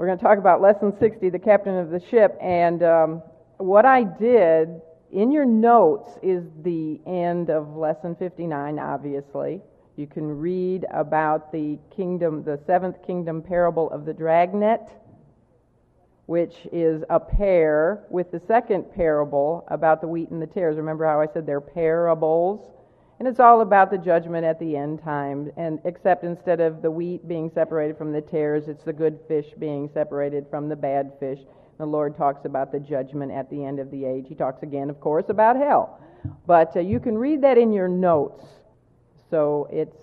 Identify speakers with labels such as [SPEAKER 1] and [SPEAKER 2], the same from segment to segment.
[SPEAKER 1] We're going to talk about lesson 60, the captain of the ship. And um, what I did in your notes is the end of lesson 59, obviously. You can read about the kingdom, the seventh kingdom parable of the dragnet, which is a pair with the second parable about the wheat and the tares. Remember how I said they're parables? And it's all about the judgment at the end time. And except instead of the wheat being separated from the tares, it's the good fish being separated from the bad fish. The Lord talks about the judgment at the end of the age. He talks again, of course, about hell. But uh, you can read that in your notes. So it's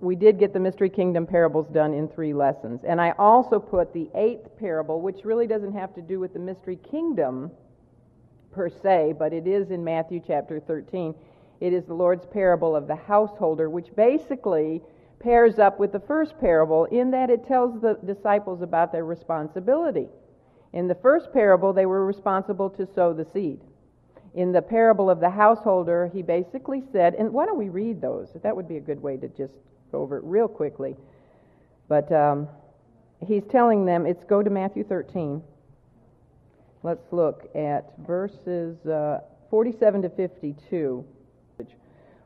[SPEAKER 1] we did get the mystery kingdom parables done in three lessons. And I also put the eighth parable, which really doesn't have to do with the mystery kingdom per se, but it is in Matthew chapter 13 it is the Lord's parable of the householder, which basically pairs up with the first parable in that it tells the disciples about their responsibility. In the first parable, they were responsible to sow the seed. In the parable of the householder, he basically said, and why don't we read those? That would be a good way to just go over it real quickly. But um, he's telling them, it's go to Matthew 13. Let's look at verses uh, 47 to 52.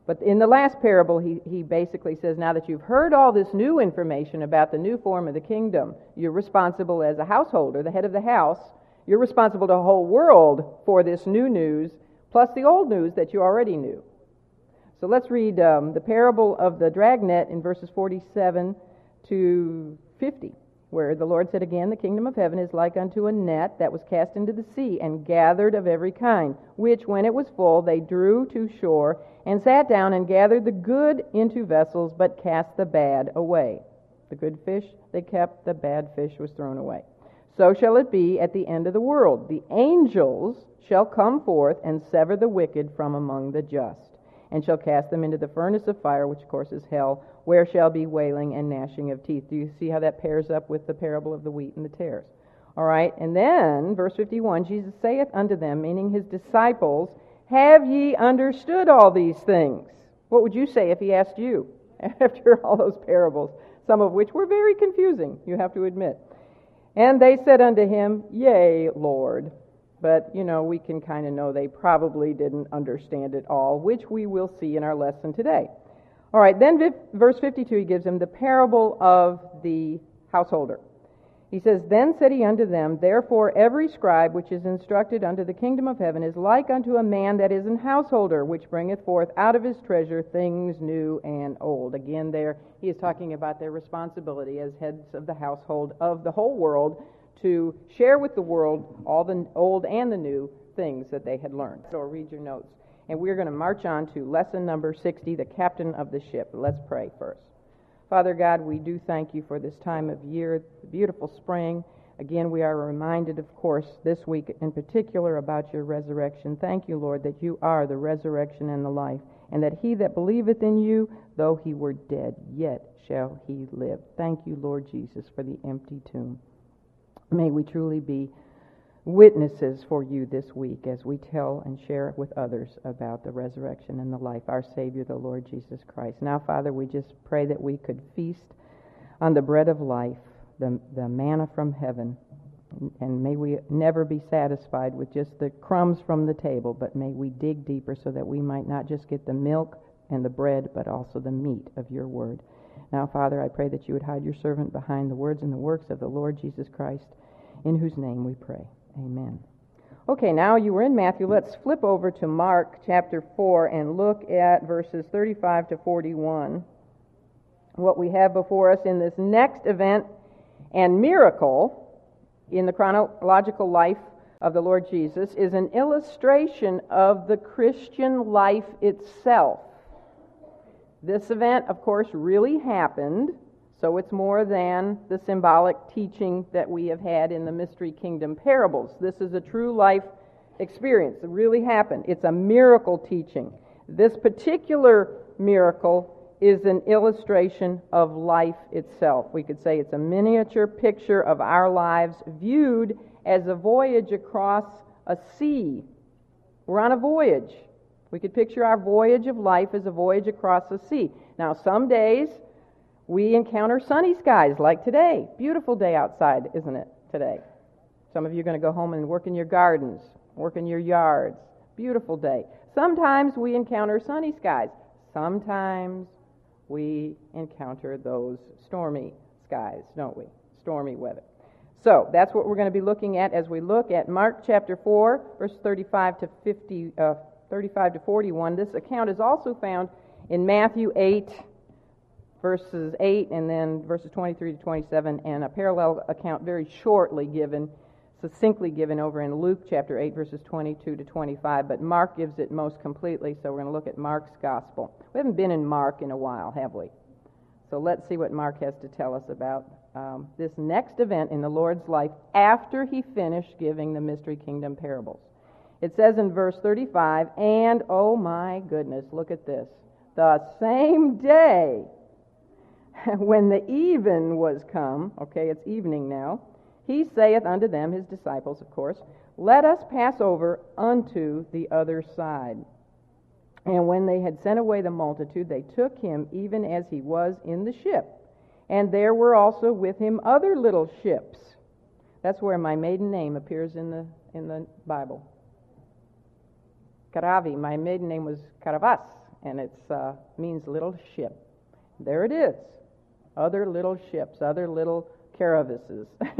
[SPEAKER 1] But in the last parable, he, he basically says, Now that you've heard all this new information about the new form of the kingdom, you're responsible as a householder, the head of the house. You're responsible to the whole world for this new news, plus the old news that you already knew. So let's read um, the parable of the dragnet in verses 47 to 50 where the Lord said again, The kingdom of heaven is like unto a net that was cast into the sea and gathered of every kind, which when it was full they drew to shore and sat down and gathered the good into vessels, but cast the bad away. The good fish they kept, the bad fish was thrown away. So shall it be at the end of the world. The angels shall come forth and sever the wicked from among the just, and shall cast them into the furnace of fire, which of course is hell where shall be wailing and gnashing of teeth. Do you see how that pairs up with the parable of the wheat and the tares? All right, and then, verse 51 Jesus saith unto them, meaning his disciples, Have ye understood all these things? What would you say if he asked you after all those parables, some of which were very confusing, you have to admit? And they said unto him, Yea, Lord. But, you know, we can kind of know they probably didn't understand it all, which we will see in our lesson today. All right, then verse 52, he gives him the parable of the householder. He says, Then said he unto them, Therefore every scribe which is instructed unto the kingdom of heaven is like unto a man that is an householder, which bringeth forth out of his treasure things new and old. Again, there he is talking about their responsibility as heads of the household of the whole world to share with the world all the old and the new things that they had learned. So read your notes and we're going to march on to lesson number 60, the captain of the ship. Let's pray first. Father God, we do thank you for this time of year, the beautiful spring. Again, we are reminded, of course, this week in particular about your resurrection. Thank you, Lord, that you are the resurrection and the life, and that he that believeth in you, though he were dead, yet shall he live. Thank you, Lord Jesus, for the empty tomb. May we truly be witnesses for you this week as we tell and share with others about the resurrection and the life, our Savior, the Lord Jesus Christ. Now, Father, we just pray that we could feast on the bread of life, the, the manna from heaven, and may we never be satisfied with just the crumbs from the table, but may we dig deeper so that we might not just get the milk and the bread, but also the meat of your word. Now, Father, I pray that you would hide your servant behind the words and the works of the Lord Jesus Christ, in whose name we pray. Amen. Okay, now you were in Matthew. Let's flip over to Mark chapter 4 and look at verses 35 to 41. What we have before us in this next event and miracle in the chronological life of the Lord Jesus is an illustration of the Christian life itself. This event, of course, really happened. So it's more than the symbolic teaching that we have had in the Mystery Kingdom parables. This is a true life experience. It really happened. It's a miracle teaching. This particular miracle is an illustration of life itself. We could say it's a miniature picture of our lives viewed as a voyage across a sea. We're on a voyage. We could picture our voyage of life as a voyage across the sea. Now, some days we encounter sunny skies like today. Beautiful day outside, isn't it? today. Some of you are going to go home and work in your gardens, work in your yards. Beautiful day. Sometimes we encounter sunny skies. Sometimes we encounter those stormy skies, don't we? Stormy weather. So that's what we're going to be looking at as we look at Mark chapter 4, verse 35 to 50, uh, 35 to 41. This account is also found in Matthew 8, verses 8, and then verses 23 to 27, and a parallel account very shortly given, succinctly given over in Luke chapter 8, verses 22 to 25. But Mark gives it most completely, so we're going to look at Mark's gospel. We haven't been in Mark in a while, have we? So let's see what Mark has to tell us about um, this next event in the Lord's life after he finished giving the mystery kingdom parables. It says in verse 35, and oh my goodness, look at this. The same day when the even was come, okay, it's evening now, he saith unto them, his disciples, of course, Let us pass over unto the other side. And when they had sent away the multitude, they took him even as he was in the ship. And there were also with him other little ships. That's where my maiden name appears in the, in the Bible. Karavi, my maiden name was Karavas, and it uh, means little ship. There it is. Other little ships, other little caravises.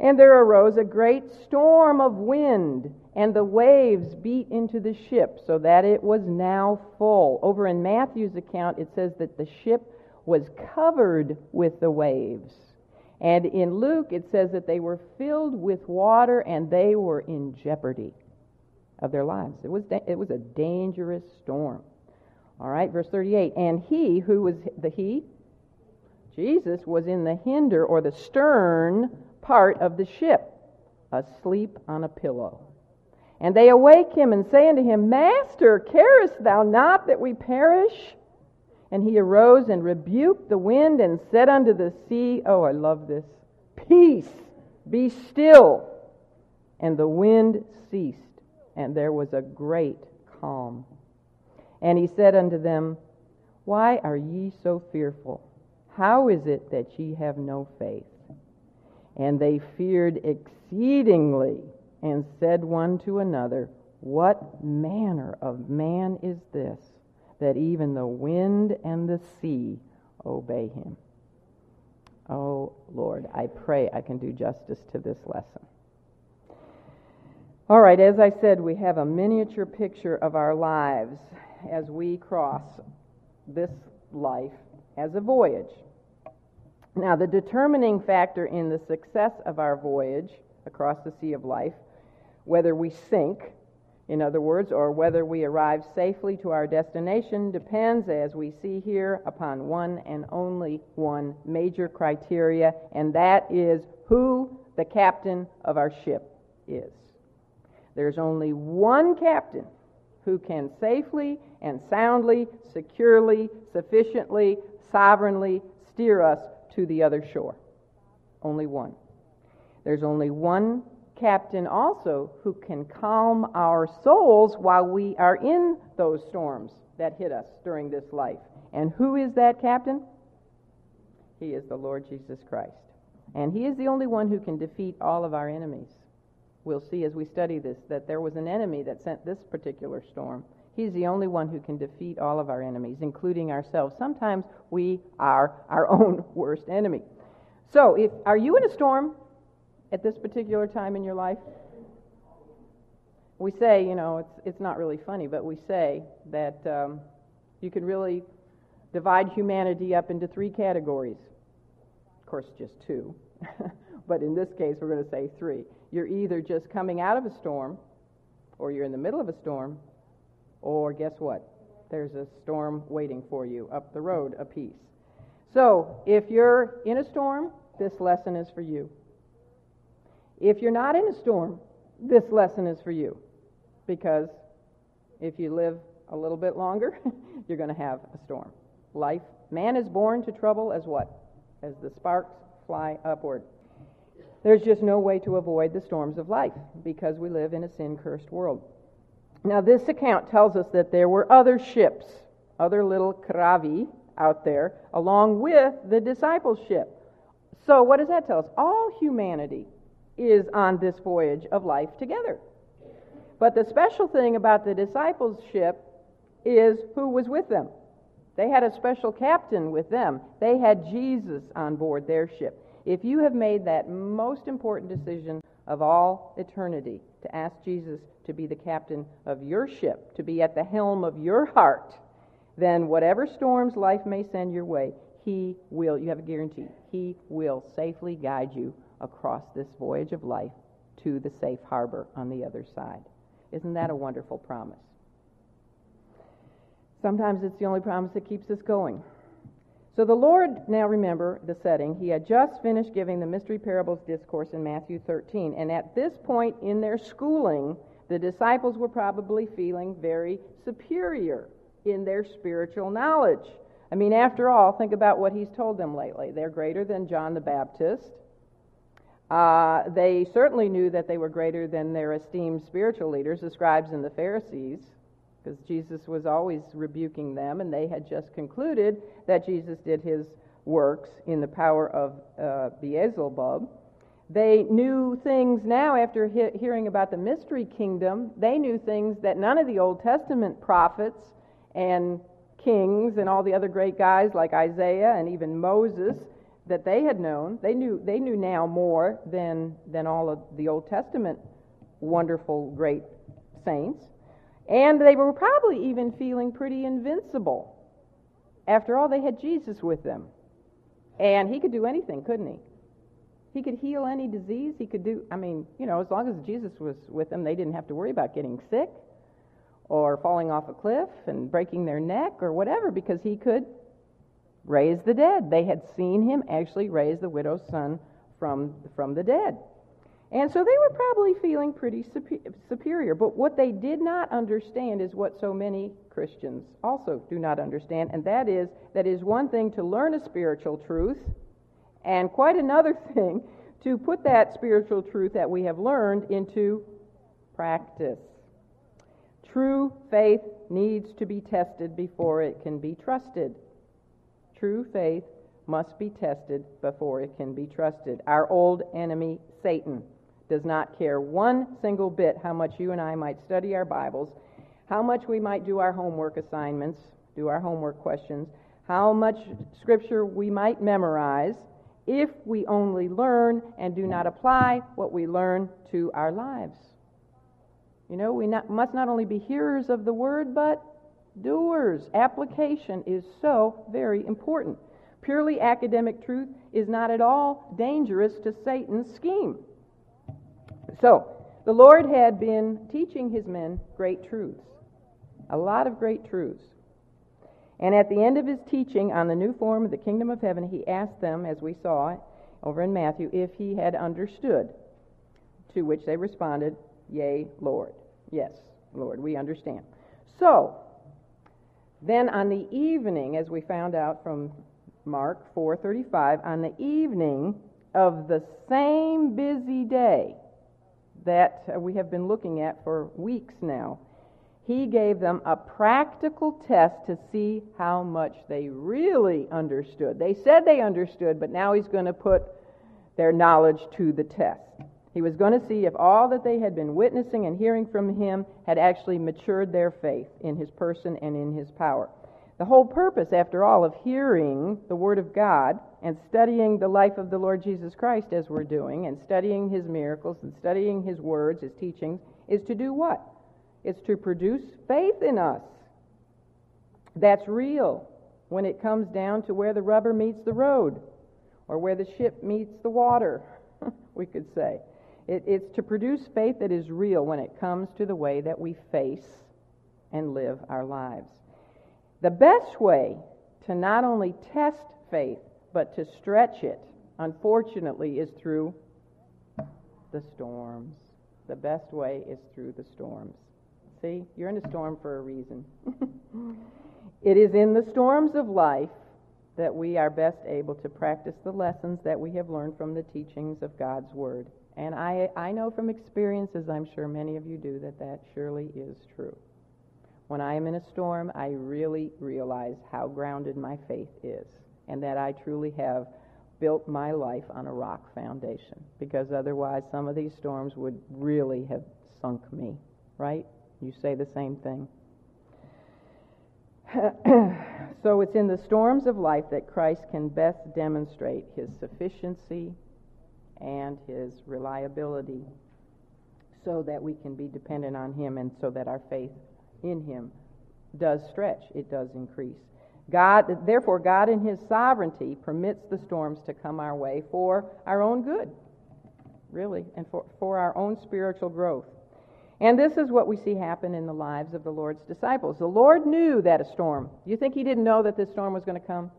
[SPEAKER 1] and there arose a great storm of wind, and the waves beat into the ship, so that it was now full. Over in Matthew's account, it says that the ship was covered with the waves. And in Luke, it says that they were filled with water and they were in jeopardy of their lives. It was, da- it was a dangerous storm. All right, verse 38. And he, who was the he? Jesus was in the hinder or the stern part of the ship, asleep on a pillow. And they awake him and say unto him, Master, carest thou not that we perish? And he arose and rebuked the wind and said unto the sea, Oh, I love this, Peace, be still. And the wind ceased, and there was a great calm. And he said unto them, Why are ye so fearful? How is it that ye have no faith? And they feared exceedingly, and said one to another, What manner of man is this? that even the wind and the sea obey him. Oh, Lord, I pray I can do justice to this lesson. All right, as I said, we have a miniature picture of our lives as we cross this life as a voyage. Now, the determining factor in the success of our voyage across the sea of life, whether we sink in other words, or whether we arrive safely to our destination depends, as we see here, upon one and only one major criteria, and that is who the captain of our ship is. There's only one captain who can safely and soundly, securely, sufficiently, sovereignly steer us to the other shore. Only one. There's only one captain also who can calm our souls while we are in those storms that hit us during this life. And who is that captain? He is the Lord Jesus Christ. And he is the only one who can defeat all of our enemies. We'll see as we study this that there was an enemy that sent this particular storm. He's the only one who can defeat all of our enemies, including ourselves. Sometimes we are our own worst enemy. So, if are you in a storm? at this particular time in your life? We say, you know, it's, it's not really funny, but we say that um, you can really divide humanity up into three categories. Of course, just two. but in this case, we're going to say three. You're either just coming out of a storm, or you're in the middle of a storm, or guess what? There's a storm waiting for you up the road a piece. So, if you're in a storm, this lesson is for you. If you're not in a storm, this lesson is for you. Because if you live a little bit longer, you're going to have a storm. Life, man is born to trouble as what? As the sparks fly upward. There's just no way to avoid the storms of life because we live in a sin cursed world. Now, this account tells us that there were other ships, other little kravi out there, along with the discipleship So, what does that tell us? All humanity is on this voyage of life together. But the special thing about the discipleship is who was with them. They had a special captain with them. They had Jesus on board their ship. If you have made that most important decision of all eternity to ask Jesus to be the captain of your ship, to be at the helm of your heart, then whatever storms life may send your way, He will, you have a guarantee, He will safely guide you across this voyage of life to the safe harbor on the other side. Isn't that a wonderful promise? Sometimes it's the only promise that keeps us going. So the Lord, now remember the setting, he had just finished giving the mystery parables discourse in Matthew 13. And at this point in their schooling, the disciples were probably feeling very superior in their spiritual knowledge. I mean, after all, think about what he's told them lately. They're greater than John the Baptist. Uh, they certainly knew that they were greater than their esteemed spiritual leaders, the scribes and the Pharisees because Jesus was always rebuking them, and they had just concluded that Jesus did his works in the power of uh, Beelzebub. They knew things now after he- hearing about the mystery kingdom. They knew things that none of the Old Testament prophets and kings and all the other great guys like Isaiah and even Moses that they had known. They knew they knew now more than than all of the Old Testament wonderful great saints. And they were probably even feeling pretty invincible. After all, they had Jesus with them. And he could do anything, couldn't he? He could heal any disease. He could do, I mean, you know, as long as Jesus was with them, they didn't have to worry about getting sick or falling off a cliff and breaking their neck or whatever because he could raise the dead. They had seen him actually raise the widow's son from, from the dead. And so they were probably feeling pretty superior. But what they did not understand is what so many Christians also do not understand, and that is that is one thing to learn a spiritual truth, and quite another thing to put that spiritual truth that we have learned into practice. True faith needs to be tested before it can be trusted. True faith must be tested before it can be trusted. Our old enemy, Satan does not care one single bit how much you and I might study our Bibles, how much we might do our homework assignments, do our homework questions, how much scripture we might memorize, if we only learn and do not apply what we learn to our lives. You know, we not, must not only be hearers of the word, but doers. Application is so very important. Purely academic truth is not at all dangerous to Satan's scheme. So, the Lord had been teaching his men great truths, a lot of great truths. And at the end of his teaching on the new form of the kingdom of heaven, he asked them, as we saw over in Matthew, if he had understood. To which they responded, Yea, Lord. Yes, Lord, we understand. So, then on the evening, as we found out from Mark 4:35, on the evening of the same busy day, that uh, we have been looking at for weeks now. He gave them a practical test to see how much they really understood. They said they understood, but now he's going to put their knowledge to the test. He was going to see if all that they had been witnessing and hearing from him had actually matured their faith in his person and in his power. The whole purpose, after all, of hearing the Word of God and studying the life of the Lord Jesus Christ as we're doing, and studying His miracles and studying His words, His teachings, is to do what? It's to produce faith in us. That's real when it comes down to where the rubber meets the road, or where the ship meets the water, we could say. It, it's to produce faith that is real when it comes to the way that we face and live our lives. The best way to not only test faith, but to stretch it, unfortunately, is through the storms. The best way is through the storms. See, you're in a storm for a reason. it is in the storms of life that we are best able to practice the lessons that we have learned from the teachings of God's Word. And I, I know from experience, as I'm sure many of you do, that that surely is true. When I am in a storm, I really realize how grounded my faith is and that I truly have built my life on a rock foundation because otherwise some of these storms would really have sunk me, right? You say the same thing. so it's in the storms of life that Christ can best demonstrate his sufficiency and his reliability so that we can be dependent on him and so that our faith in him does stretch, it does increase. God, therefore, God in His sovereignty permits the storms to come our way for our own good, really, and for, for our own spiritual growth. And this is what we see happen in the lives of the Lord's disciples. The Lord knew that a storm. You think He didn't know that this storm was going to come?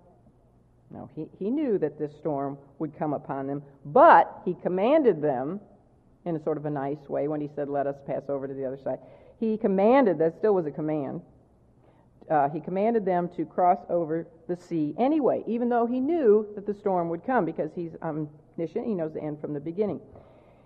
[SPEAKER 1] No, he, he knew that this storm would come upon them, but He commanded them in a sort of a nice way when He said, Let us pass over to the other side. He commanded, that still was a command, uh, he commanded them to cross over the sea anyway, even though he knew that the storm would come because he's omniscient. He knows the end from the beginning.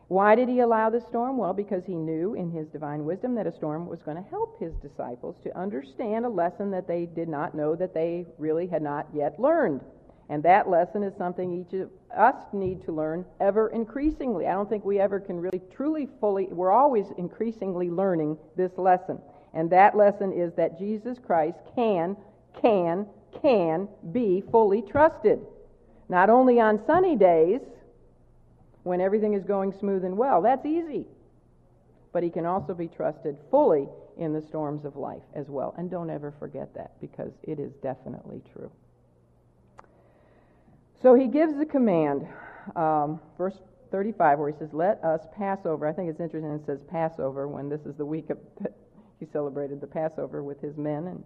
[SPEAKER 1] Why did he allow the storm? Well, because he knew in his divine wisdom that a storm was going to help his disciples to understand a lesson that they did not know that they really had not yet learned. And that lesson is something each of us need to learn ever increasingly. I don't think we ever can really truly fully, we're always increasingly learning this lesson. And that lesson is that Jesus Christ can, can, can be fully trusted. Not only on sunny days when everything is going smooth and well, that's easy. But he can also be trusted fully in the storms of life as well. And don't ever forget that because it is definitely true. So he gives the command, um, verse 35, where he says, Let us pass over. I think it's interesting it says Passover when this is the week of he celebrated the Passover with his men and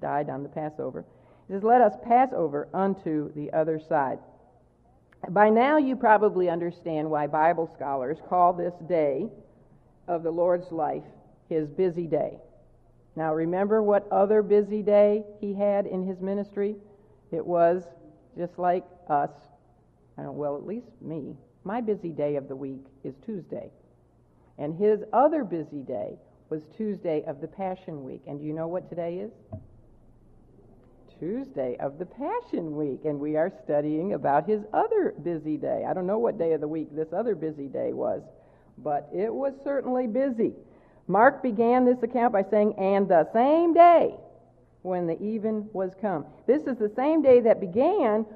[SPEAKER 1] died on the Passover. He says, Let us pass over unto the other side. By now, you probably understand why Bible scholars call this day of the Lord's life his busy day. Now, remember what other busy day he had in his ministry? It was just like us. Well, at least me. My busy day of the week is Tuesday. And his other busy day was Tuesday of the Passion Week. And do you know what today is? Tuesday of the Passion Week. And we are studying about his other busy day. I don't know what day of the week this other busy day was, but it was certainly busy. Mark began this account by saying, And the same day when the even was come. This is the same day that began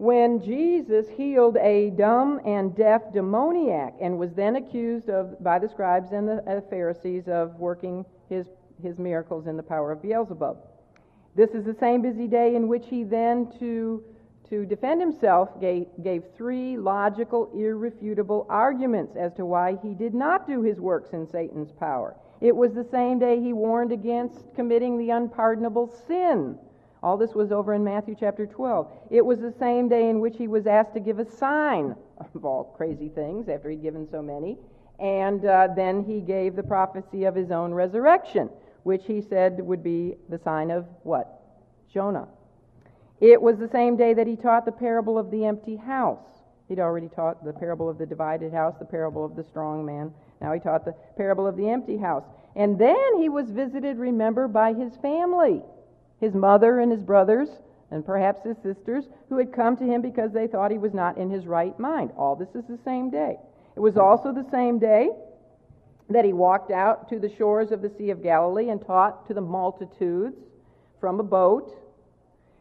[SPEAKER 1] when Jesus healed a dumb and deaf demoniac and was then accused of, by the scribes and the Pharisees of working his, his miracles in the power of Beelzebub. This is the same busy day in which he then, to, to defend himself, gave, gave three logical, irrefutable arguments as to why he did not do his works in Satan's power. It was the same day he warned against committing the unpardonable sin all this was over in Matthew chapter 12. It was the same day in which he was asked to give a sign of all crazy things after he'd given so many. And uh, then he gave the prophecy of his own resurrection, which he said would be the sign of what? Jonah. It was the same day that he taught the parable of the empty house. He'd already taught the parable of the divided house, the parable of the strong man. Now he taught the parable of the empty house. And then he was visited, remember, by his family his mother and his brothers, and perhaps his sisters, who had come to him because they thought he was not in his right mind. All this is the same day. It was also the same day that he walked out to the shores of the Sea of Galilee and taught to the multitudes from a boat.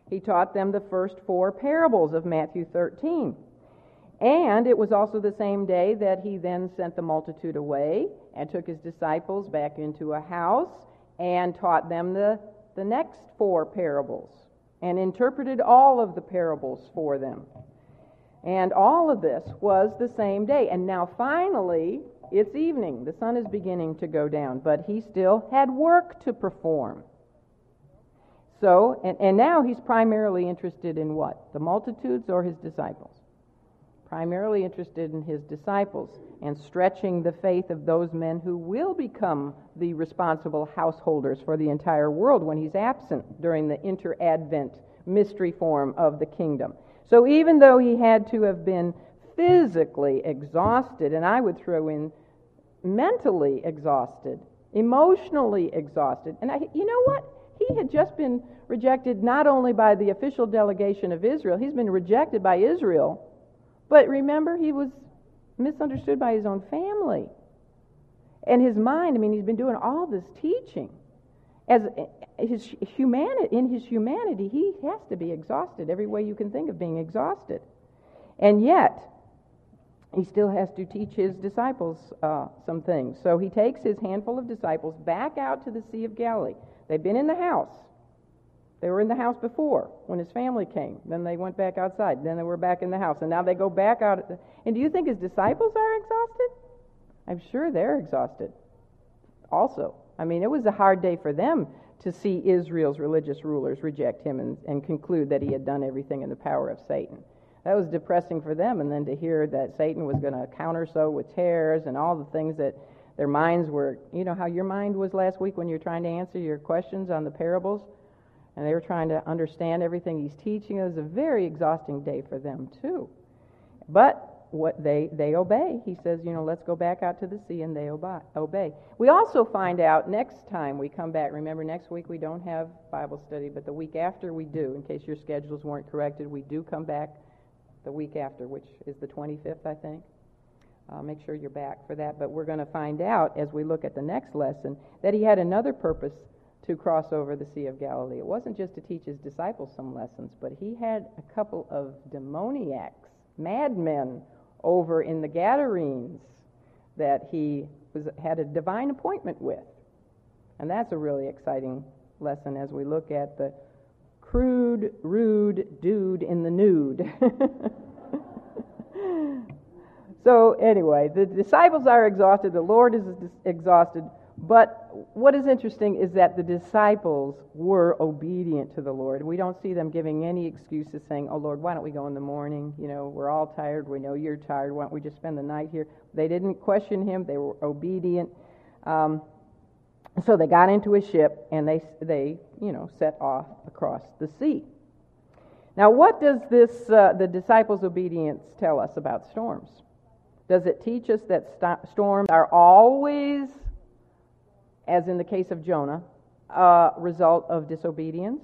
[SPEAKER 1] He taught them the first four parables of Matthew 13. And it was also the same day that he then sent the multitude away and took his disciples back into a house and taught them the the next four parables and interpreted all of the parables for them. And all of this was the same day. And now finally, it's evening. The sun is beginning to go down, but he still had work to perform. So, and, and now he's primarily interested in what? The multitudes or his disciples? Primarily interested in his disciples and stretching the faith of those men who will become the responsible householders for the entire world when he's absent during the inter-advent mystery form of the kingdom. So even though he had to have been physically exhausted, and I would throw in mentally exhausted, emotionally exhausted, and I, you know what? He had just been rejected not only by the official delegation of Israel, he's been rejected by Israel But remember, he was misunderstood by his own family. And his mind, I mean, he's been doing all this teaching. As his humanity, in his humanity, he has to be exhausted every way you can think of being exhausted. And yet, he still has to teach his disciples uh, some things. So he takes his handful of disciples back out to the Sea of Galilee. They've been in the house. They were in the house before when his family came. Then they went back outside. Then they were back in the house. And now they go back out. And do you think his disciples are exhausted? I'm sure they're exhausted also. I mean, it was a hard day for them to see Israel's religious rulers reject him and, and conclude that he had done everything in the power of Satan. That was depressing for them. And then to hear that Satan was going to counter sow with tares and all the things that their minds were, you know, how your mind was last week when you're trying to answer your questions on the parables? And they were trying to understand everything he's teaching. It was a very exhausting day for them, too. But what they they obey. He says, you know, let's go back out to the sea, and they obey. We also find out next time we come back. Remember, next week we don't have Bible study, but the week after we do. In case your schedules weren't corrected, we do come back the week after, which is the 25th, I think. Uh, make sure you're back for that. But we're going to find out as we look at the next lesson that he had another purpose to cross over the Sea of Galilee. It wasn't just to teach his disciples some lessons, but he had a couple of demoniacs, madmen over in the Gadarenes that he was, had a divine appointment with. And that's a really exciting lesson as we look at the crude, rude dude in the nude. so, anyway, the disciples are exhausted, the Lord is exhausted, but what is interesting is that the disciples were obedient to the Lord. We don't see them giving any excuses saying, Oh Lord, why don't we go in the morning? You know, we're all tired. We know you're tired. Why don't we just spend the night here? They didn't question him, they were obedient. Um, so they got into a ship and they, they you know, set off across the sea. Now, what does this, uh, the disciples' obedience tell us about storms? Does it teach us that st- storms are always as in the case of Jonah, a result of disobedience?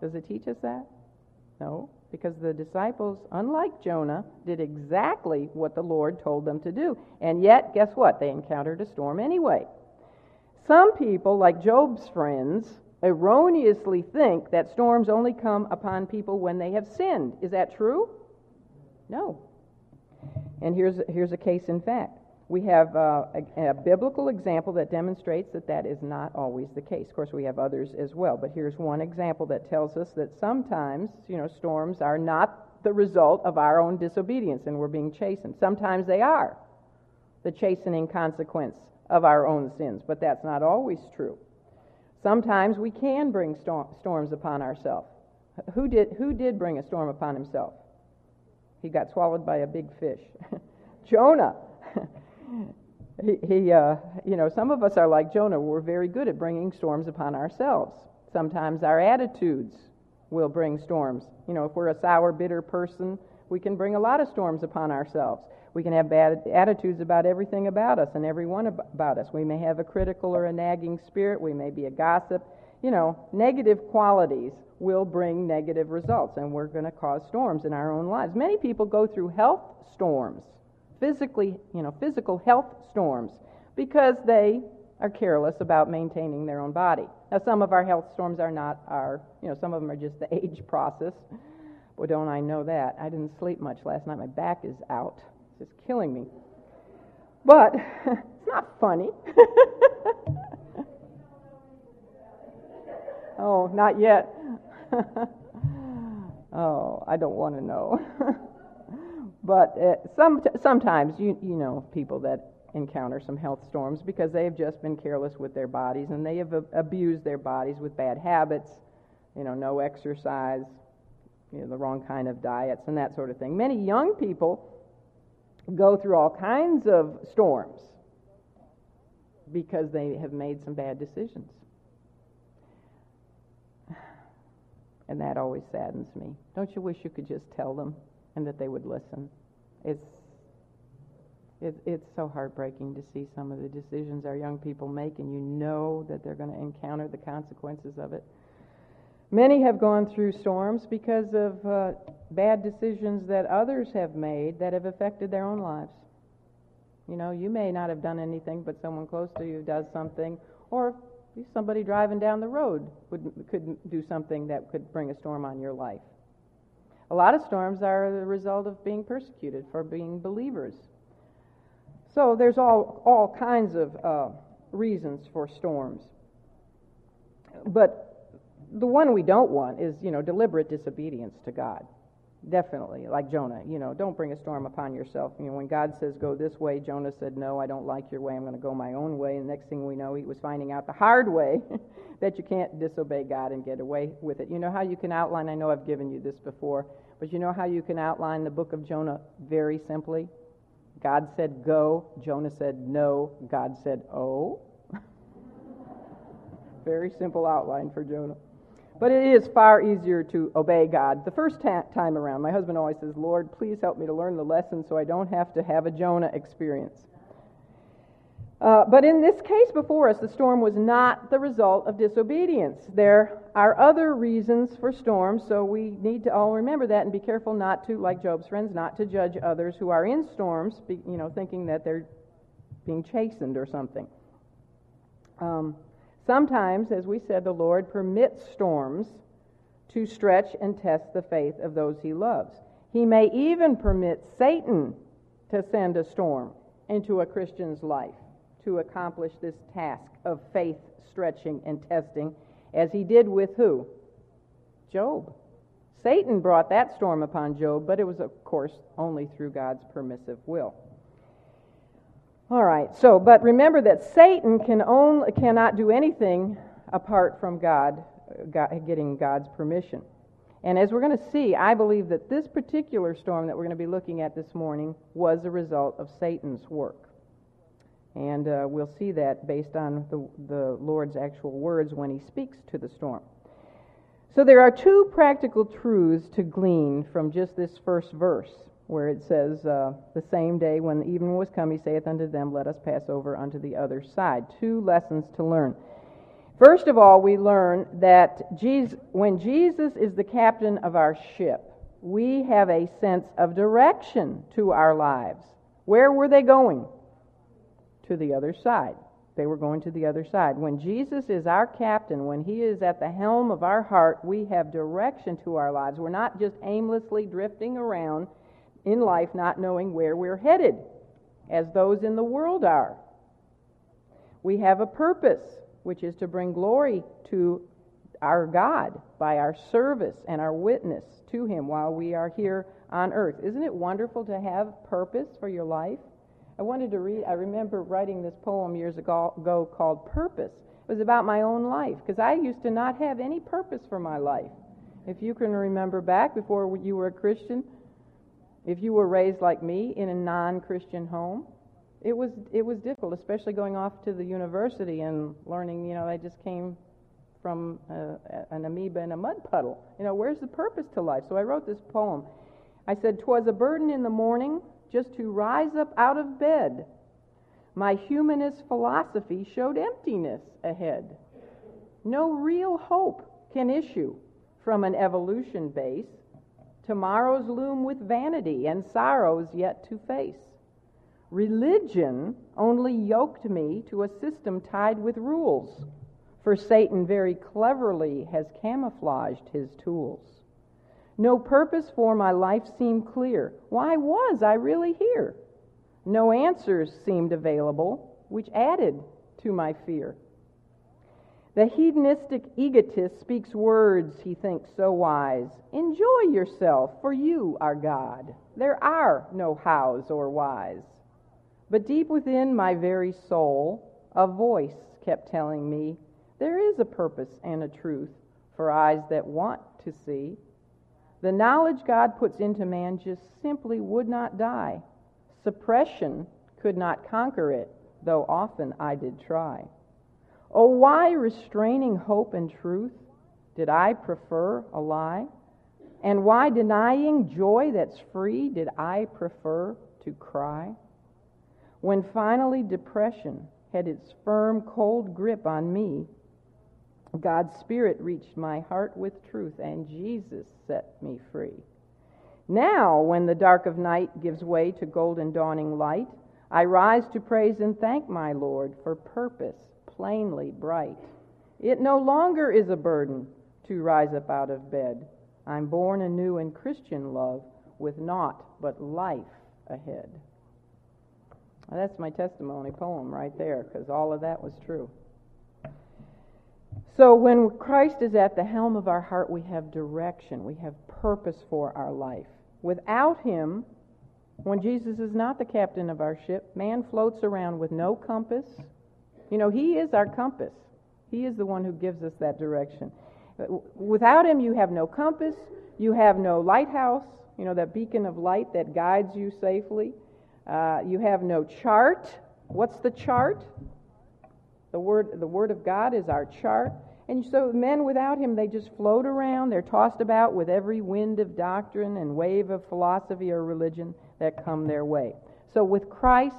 [SPEAKER 1] Does it teach us that? No, because the disciples, unlike Jonah, did exactly what the Lord told them to do. And yet, guess what? They encountered a storm anyway. Some people, like Job's friends, erroneously think that storms only come upon people when they have sinned. Is that true? No. And here's, here's a case in fact we have uh, a, a, biblical example that demonstrates that that is not always the case. Of course, we have others as well, but here's one example that tells us that sometimes, you know, storms are not the result of our own disobedience and we're being chastened. Sometimes they are the chastening consequence of our own sins, but that's not always true. Sometimes we can bring storm, storms upon ourselves. Who did, who did bring a storm upon himself? He got swallowed by a big fish. Jonah he, he uh, you know, some of us are like Jonah. We're very good at bringing storms upon ourselves. Sometimes our attitudes will bring storms. You know, if we're a sour, bitter person, we can bring a lot of storms upon ourselves. We can have bad attitudes about everything about us and everyone about us. We may have a critical or a nagging spirit. We may be a gossip. You know, negative qualities will bring negative results, and we're going to cause storms in our own lives. Many people go through health storms physically, you know, physical health storms because they are careless about maintaining their own body. Now, some of our health storms are not our, you know, some of them are just the age process. Well, don't I know that? I didn't sleep much last night. My back is out. It's just killing me. But it's not funny. oh, not yet. oh, I don't want to know. But uh, some, sometimes, you, you know, people that encounter some health storms because they have just been careless with their bodies and they have abused their bodies with bad habits, you know, no exercise, you know, the wrong kind of diets and that sort of thing. Many young people go through all kinds of storms because they have made some bad decisions. And that always saddens me. Don't you wish you could just tell them? And that they would listen. It's it, it's so heartbreaking to see some of the decisions our young people make, and you know that they're going to encounter the consequences of it. Many have gone through storms because of uh, bad decisions that others have made that have affected their own lives. You know, you may not have done anything, but someone close to you does something, or somebody driving down the road would, could do something that could bring a storm on your life. A lot of storms are the result of being persecuted for being believers. So there's all, all kinds of uh, reasons for storms. But the one we don't want is, you know, deliberate disobedience to God. Definitely, like Jonah. You know, don't bring a storm upon yourself. You know, when God says go this way, Jonah said, No, I don't like your way. I'm going to go my own way. And next thing we know, he was finding out the hard way that you can't disobey God and get away with it. You know how you can outline, I know I've given you this before, but you know how you can outline the book of Jonah very simply? God said go, Jonah said no, God said oh. very simple outline for Jonah. But it is far easier to obey God. The first ta- time around, my husband always says, Lord, please help me to learn the lesson so I don't have to have a Jonah experience. Uh, but in this case before us, the storm was not the result of disobedience. There are other reasons for storms, so we need to all remember that and be careful not to, like Job's friends, not to judge others who are in storms, you know, thinking that they're being chastened or something. Um, Sometimes, as we said, the Lord permits storms to stretch and test the faith of those he loves. He may even permit Satan to send a storm into a Christian's life to accomplish this task of faith stretching and testing, as he did with who? Job. Satan brought that storm upon Job, but it was, of course, only through God's permissive will. All right, so, but remember that Satan can only, cannot do anything apart from God, God getting God's permission. And as we're going to see, I believe that this particular storm that we're going to be looking at this morning was a result of Satan's work. And uh, we'll see that based on the, the Lord's actual words when he speaks to the storm. So there are two practical truths to glean from just this first verse where it says, uh, The same day when the evening was come, he saith unto them, Let us pass over unto the other side. Two lessons to learn. First of all, we learn that Jesus, when Jesus is the captain of our ship, we have a sense of direction to our lives. Where were they going? To the other side. They were going to the other side. When Jesus is our captain, when he is at the helm of our heart, we have direction to our lives. We're not just aimlessly drifting around in life not knowing where we're headed, as those in the world are. We have a purpose, which is to bring glory to our God by our service and our witness to Him while we are here on earth. Isn't it wonderful to have purpose for your life? I wanted to read, I remember writing this poem years ago called Purpose. It was about my own life because I used to not have any purpose for my life. If you can remember back before you were a Christian, if you were raised like me in a non-Christian home, it was it was difficult, especially going off to the university and learning. You know, I just came from uh, an amoeba in a mud puddle. You know, where's the purpose to life? So I wrote this poem. I said, "Twas a burden in the morning just to rise up out of bed. My humanist philosophy showed emptiness ahead. No real hope can issue from an evolution base." Tomorrows loom with vanity and sorrows yet to face. Religion only yoked me to a system tied with rules, for Satan very cleverly has camouflaged his tools. No purpose for my life seemed clear. Why was I really here? No answers seemed available, which added to my fear. The hedonistic egotist speaks words he thinks so wise. Enjoy yourself, for you are God. There are no hows or whys. But deep within my very soul, a voice kept telling me there is a purpose and a truth for eyes that want to see. The knowledge God puts into man just simply would not die. Suppression could not conquer it, though often I did try. Oh, why restraining hope and truth did I prefer a lie? And why denying joy that's free did I prefer to cry? When finally depression had its firm, cold grip on me, God's Spirit reached my heart with truth, and Jesus set me free. Now, when the dark of night gives way to golden dawning light, I rise to praise and thank my Lord for purpose plainly bright. It no longer is a burden to rise up out of bed. I'm born anew in Christian love with naught but life ahead. Well, that's my testimony poem right there, because all of that was true. So when Christ is at the helm of our heart, we have direction, we have purpose for our life. Without Him, when Jesus is not the captain of our ship, man floats around with no compass. You know, He is our compass. He is the one who gives us that direction. Without Him, you have no compass, you have no lighthouse, you know, that beacon of light that guides you safely. Uh, you have no chart. What's the chart? The word, the word of God is our chart. And so men without him, they just float around. They're tossed about with every wind of doctrine and wave of philosophy or religion that come their way. So with Christ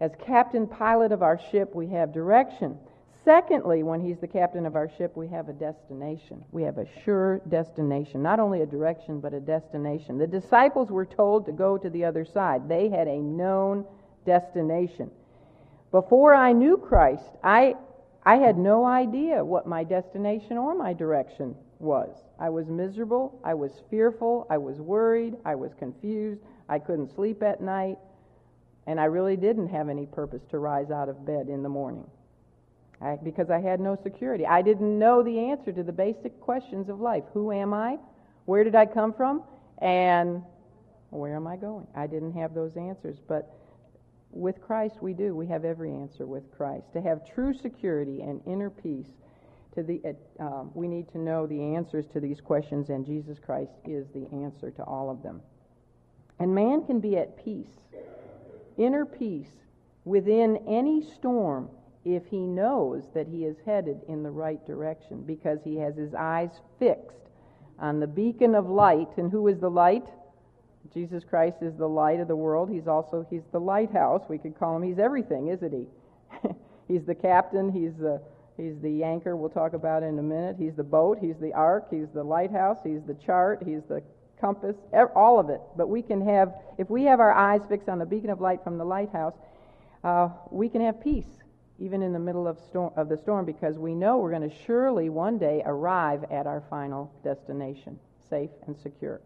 [SPEAKER 1] as captain pilot of our ship, we have direction. Secondly, when he's the captain of our ship, we have a destination. We have a sure destination. Not only a direction, but a destination. The disciples were told to go to the other side, they had a known destination. Before I knew Christ, I, I had no idea what my destination or my direction was. I was miserable. I was fearful. I was worried. I was confused. I couldn't sleep at night. And I really didn't have any purpose to rise out of bed in the morning I, because I had no security. I didn't know the answer to the basic questions of life Who am I? Where did I come from? And where am I going? I didn't have those answers. But with Christ, we do. We have every answer with Christ. To have true security and inner peace, to the, uh, um, we need to know the answers to these questions, and Jesus Christ is the answer to all of them. And man can be at peace, inner peace, within any storm if he knows that he is headed in the right direction because he has his eyes fixed on the beacon of light. And who is the light? Jesus Christ is the light of the world. He's also he's the lighthouse. We could call him. He's everything, isn't he? he's the captain. He's the he's the anchor. We'll talk about in a minute. He's the boat. He's the ark. He's the lighthouse. He's the chart. He's the compass. All of it. But we can have if we have our eyes fixed on the beacon of light from the lighthouse, uh, we can have peace even in the middle of, storm, of the storm because we know we're going to surely one day arrive at our final destination, safe and secure.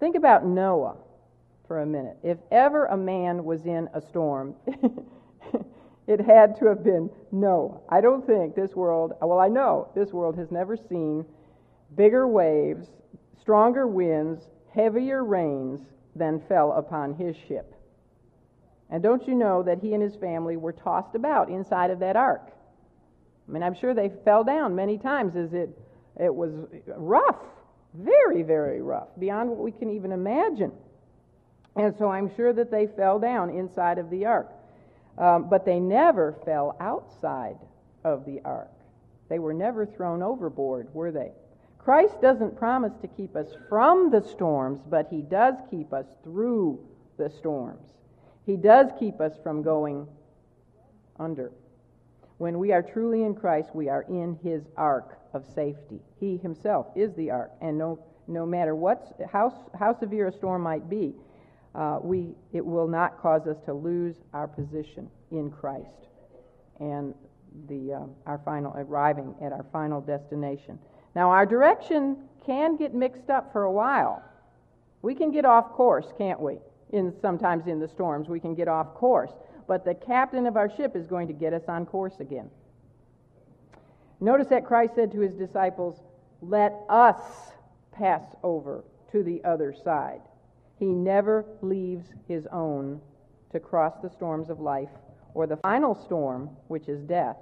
[SPEAKER 1] Think about Noah for a minute. If ever a man was in a storm, it had to have been Noah. I don't think this world, well, I know this world has never seen bigger waves, stronger winds, heavier rains than fell upon his ship. And don't you know that he and his family were tossed about inside of that ark? I mean, I'm sure they fell down many times as it, it was rough. Very, very rough, beyond what we can even imagine. And so I'm sure that they fell down inside of the ark. Um, but they never fell outside of the ark. They were never thrown overboard, were they? Christ doesn't promise to keep us from the storms, but he does keep us through the storms. He does keep us from going under. When we are truly in Christ, we are in his ark of safety. He himself is the ark, and no, no matter what, how, how severe a storm might be, uh, we, it will not cause us to lose our position in Christ and the, uh, our final, arriving at our final destination. Now, our direction can get mixed up for a while. We can get off course, can't we? In, sometimes in the storms, we can get off course but the captain of our ship is going to get us on course again. Notice that Christ said to his disciples, Let us pass over to the other side. He never leaves his own to cross the storms of life or the final storm, which is death.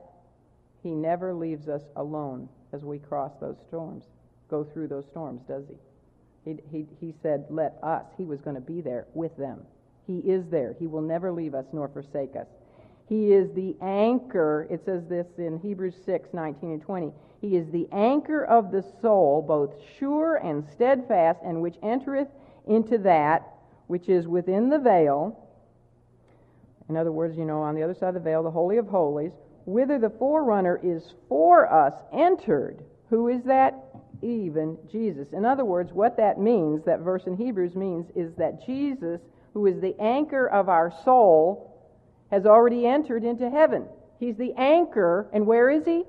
[SPEAKER 1] He never leaves us alone as we cross those storms, go through those storms, does he? He, he, he said, Let us. He was going to be there with them. He is there. He will never leave us nor forsake us. He is the anchor. It says this in Hebrews 6 19 and 20. He is the anchor of the soul, both sure and steadfast, and which entereth into that which is within the veil. In other words, you know, on the other side of the veil, the Holy of Holies, whither the forerunner is for us entered. Who is that? even Jesus. In other words, what that means, that verse in Hebrews means, is that Jesus, who is the anchor of our soul, has already entered into heaven. He's the anchor, and where is he?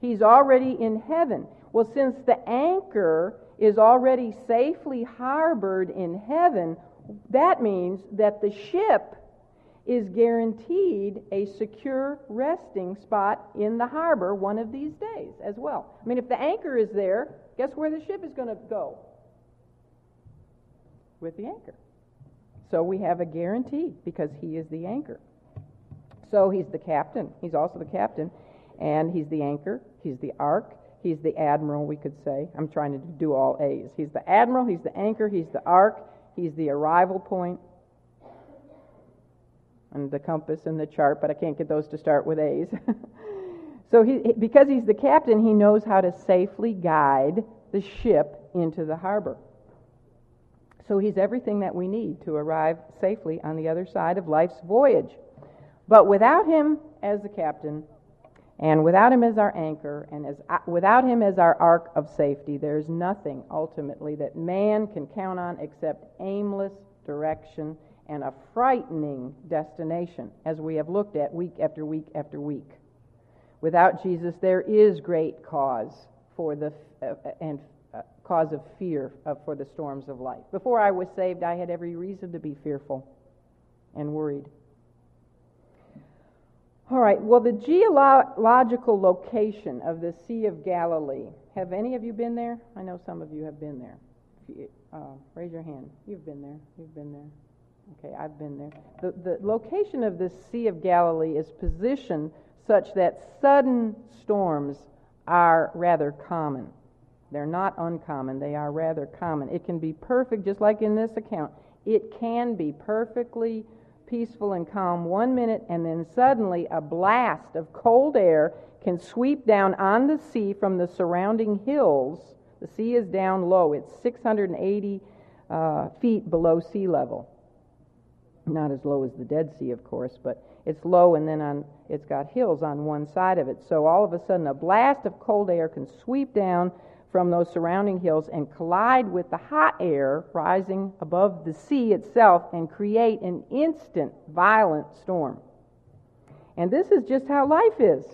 [SPEAKER 1] He's already in heaven. Well, since the anchor is already safely harbored in heaven, that means that the ship is guaranteed a secure resting spot in the harbor one of these days as well. I mean, if the anchor is there, guess where the ship is going to go? With the anchor. So we have a guarantee because he is the anchor. So he's the captain. He's also the captain. And he's the anchor. He's the ark. He's the admiral, we could say. I'm trying to do all A's. He's the admiral. He's the anchor. He's the ark. He's the arrival point and the compass and the chart, but I can't get those to start with A's. so he, because he's the captain, he knows how to safely guide the ship into the harbor. So he's everything that we need to arrive safely on the other side of life's voyage. But without him as the captain, and without him as our anchor, and as, uh, without him as our ark of safety, there's nothing ultimately that man can count on except aimless direction and a frightening destination, as we have looked at week after week after week. Without Jesus, there is great cause for the uh, and uh, cause of fear uh, for the storms of life. Before I was saved, I had every reason to be fearful and worried. All right, well, the geological location of the Sea of Galilee. Have any of you been there? I know some of you have been there. Uh, raise your hand. You've been there. You've been there. Okay, I've been there. The, the location of this Sea of Galilee is positioned such that sudden storms are rather common. They're not uncommon, they are rather common. It can be perfect, just like in this account. It can be perfectly peaceful and calm one minute, and then suddenly a blast of cold air can sweep down on the sea from the surrounding hills. The sea is down low, it's 680 uh, feet below sea level not as low as the Dead Sea, of course, but it's low and then on, it's got hills on one side of it. So all of a sudden, a blast of cold air can sweep down from those surrounding hills and collide with the hot air rising above the sea itself and create an instant violent storm. And this is just how life is.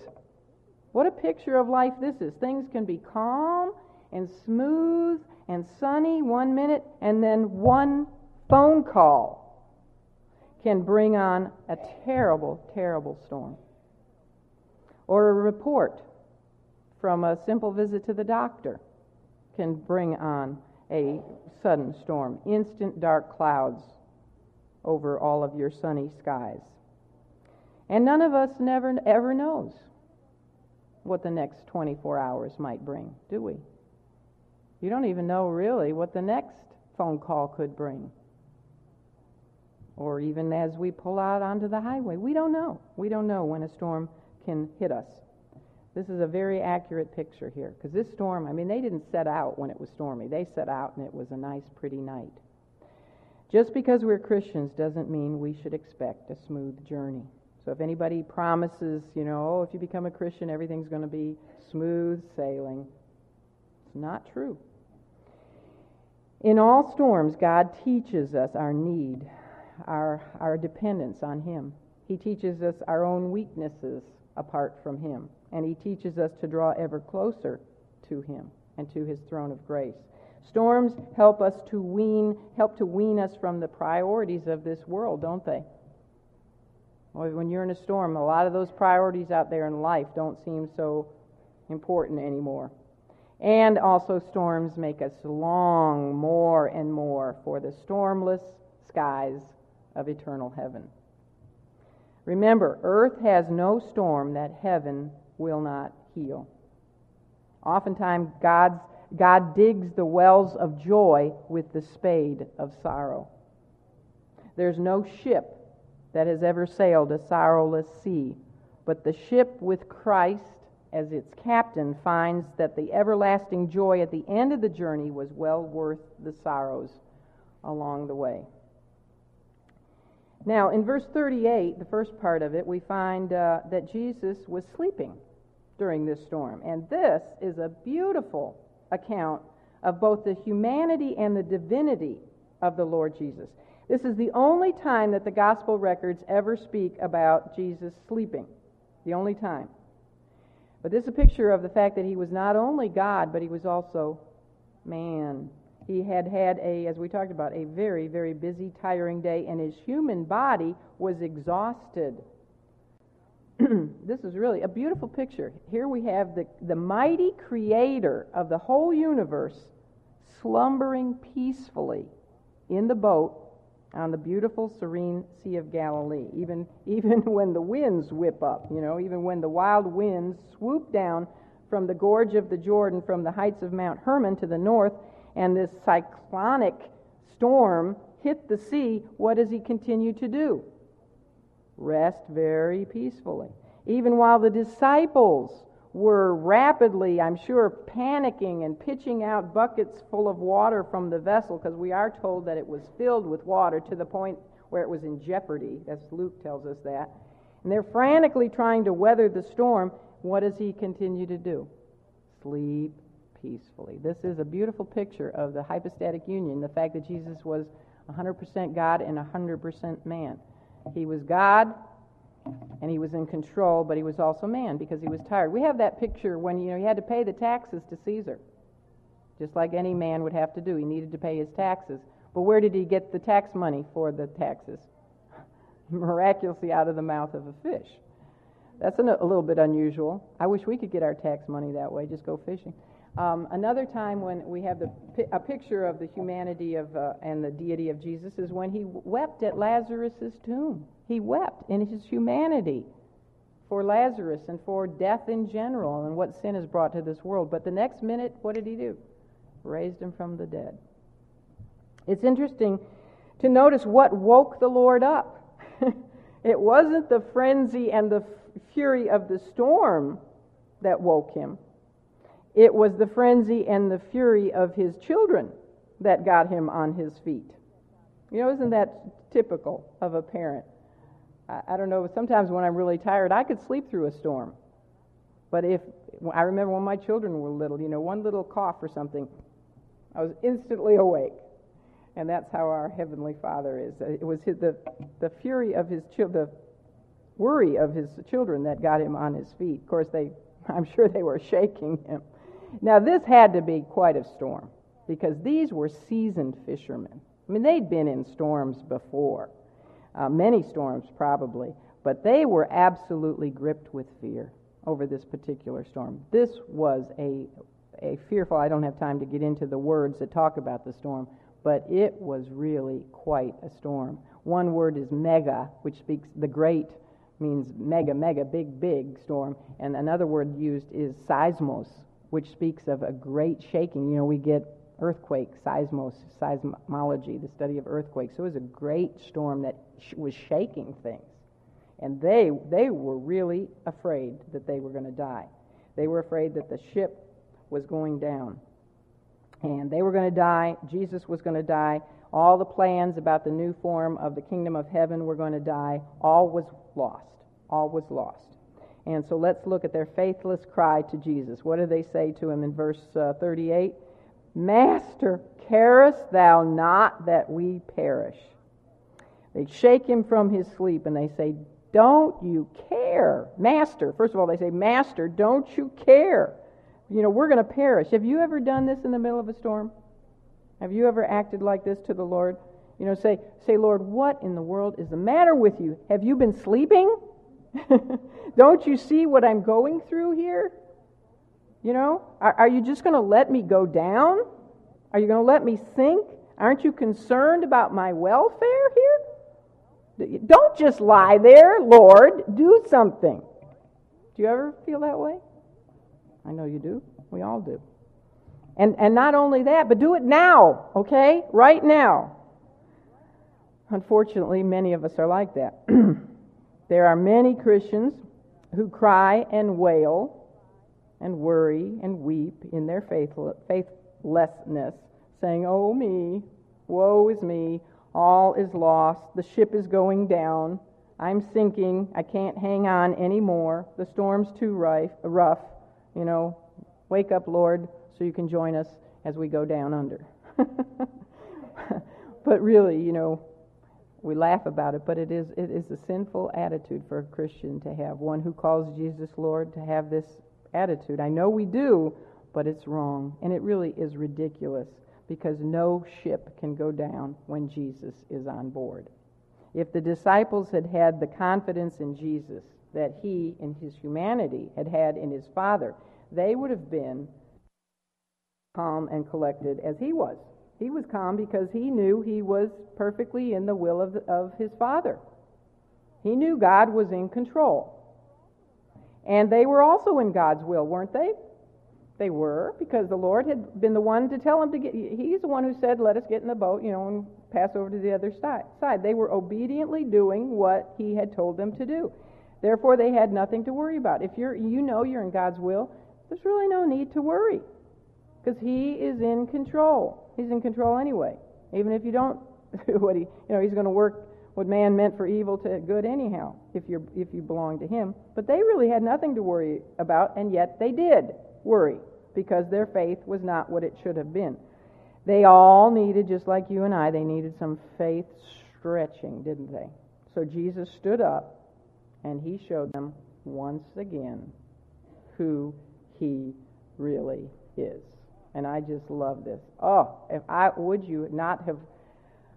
[SPEAKER 1] What a picture of life this is. Things can be calm and smooth and sunny one minute, and then one phone call can bring on a terrible, terrible storm. Or a report from a simple visit to the doctor can bring on a sudden storm, instant dark clouds over all of your sunny skies. And none of us never ever knows what the next 24 hours might bring, do we? You don't even know really what the next phone call could bring or even as we pull out onto the highway. We don't know. We don't know when a storm can hit us. This is a very accurate picture here because this storm, I mean, they didn't set out when it was stormy. They set out and it was a nice, pretty night. Just because we're Christians doesn't mean we should expect a smooth journey. So if anybody promises, you know, oh, if you become a Christian, everything's going to be smooth sailing, it's not true. In all storms, God teaches us our need our, our dependence on Him. He teaches us our own weaknesses apart from Him. And He teaches us to draw ever closer to Him and to His throne of grace. Storms help us to wean, help to wean us from the priorities of this world, don't they? When you're in a storm, a lot of those priorities out there in life don't seem so important anymore. And also, storms make us long more and more for the stormless skies of eternal heaven. Remember, earth has no storm that heaven will not heal. Oftentimes, God's, God digs the wells of joy with the spade of sorrow. There's no ship that has ever sailed a sorrowless sea, but the ship with Christ as its captain finds that the everlasting joy at the end of the journey was well worth the sorrows along the way. Now, in verse 38, the first part of it, we find uh, that Jesus was sleeping during this storm. And this is a beautiful account of both the humanity and the divinity of the Lord Jesus. This is the only time that the gospel records ever speak about Jesus sleeping. The only time. But this is a picture of the fact that he was not only God, but he was also man. He had had a, as we talked about, a very, very busy, tiring day, and his human body was exhausted. this is really a beautiful picture. Here we have the, the mighty creator of the whole universe slumbering peacefully in the boat on the beautiful, serene Sea of Galilee, even, even when the winds whip up, you know, even when the wild winds swoop down from the gorge of the Jordan, from the heights of Mount Hermon to the north, and this cyclonic storm hit the sea, what does he continue to do? Rest very peacefully. Even while the disciples were rapidly, I'm sure, panicking and pitching out buckets full of water from the vessel because we are told that it was filled with water to the point where it was in jeopardy. As Luke tells us that. And they're frantically trying to weather the storm. What does he continue to do? Sleep peacefully. This is a beautiful picture of the hypostatic union, the fact that Jesus was 100% God and 100% man. He was God, and he was in control, but he was also man because he was tired. We have that picture when you know he had to pay the taxes to Caesar, just like any man would have to do. He needed to pay his taxes. But where did he get the tax money for the taxes? Miraculously out of the mouth of a fish. That's a little bit unusual. I wish we could get our tax money that way, just go fishing. Um, another time when we have the, a picture of the humanity of, uh, and the deity of Jesus is when he wept at Lazarus' tomb. He wept in his humanity for Lazarus and for death in general and what sin has brought to this world. But the next minute, what did he do? Raised him from the dead. It's interesting to notice what woke the Lord up. it wasn't the frenzy and the fury of the storm that woke him. It was the frenzy and the fury of his children that got him on his feet. You know, isn't that typical of a parent? I, I don't know, sometimes when I'm really tired, I could sleep through a storm. But if, I remember when my children were little, you know, one little cough or something, I was instantly awake. And that's how our Heavenly Father is. Uh, it was his, the, the fury of his children, the worry of his children that got him on his feet. Of course, they, I'm sure they were shaking him. Now, this had to be quite a storm because these were seasoned fishermen. I mean, they'd been in storms before uh, many storms probably, but they were absolutely gripped with fear over this particular storm. This was a, a fearful, I don't have time to get into the words that talk about the storm, but it was really quite a storm. One word is mega, which speaks the great means mega, mega, big, big storm. And another word used is seismos, which speaks of a great shaking. You know, we get earthquake, seismos, seismology, the study of earthquakes. So it was a great storm that sh- was shaking things. And they, they were really afraid that they were going to die. They were afraid that the ship was going down. And they were going to die. Jesus was going to die. All the plans about the new form of the kingdom of heaven were going to die. All was lost. All was lost. And so let's look at their faithless cry to Jesus. What do they say to him in verse uh, 38? Master, carest thou not that we perish? They shake him from his sleep and they say, Don't you care? Master, first of all, they say, Master, don't you care? You know, we're going to perish. Have you ever done this in the middle of a storm? Have you ever acted like this to the Lord? You know, say, say, Lord, what in the world is the matter with you? Have you been sleeping? Don't you see what I'm going through here? You know, are, are you just going to let me go down? Are you going to let me sink? Aren't you concerned about my welfare here? Don't just lie there, Lord. Do something. Do you ever feel that way? I know you do. We all do. And, and not only that, but do it now, okay? Right now. Unfortunately, many of us are like that. there are many Christians who cry and wail and worry and weep in their faithlessness, saying, Oh, me, woe is me, all is lost, the ship is going down, I'm sinking, I can't hang on anymore, the storm's too rough, you know, wake up, Lord, so you can join us as we go down under. but really, you know, we laugh about it, but it is it is a sinful attitude for a Christian to have. One who calls Jesus Lord to have this attitude. I know we do, but it's wrong, and it really is ridiculous because no ship can go down when Jesus is on board. If the disciples had had the confidence in Jesus that he, in his humanity, had had in his Father, they would have been calm and collected as he was. He was calm because he knew he was perfectly in the will of, of his Father. He knew God was in control. And they were also in God's will, weren't they? They were, because the Lord had been the one to tell them to get. He's the one who said, Let us get in the boat, you know, and pass over to the other side. They were obediently doing what He had told them to do. Therefore, they had nothing to worry about. If you're, you know you're in God's will, there's really no need to worry, because He is in control. He's in control anyway. Even if you don't do what He, you know, He's going to work what man meant for evil to good anyhow, if you if you belong to Him. But they really had nothing to worry about, and yet they did worry because their faith was not what it should have been. They all needed, just like you and I, they needed some faith stretching, didn't they? So Jesus stood up and he showed them once again who he really is. And I just love this. Oh, if I would you not have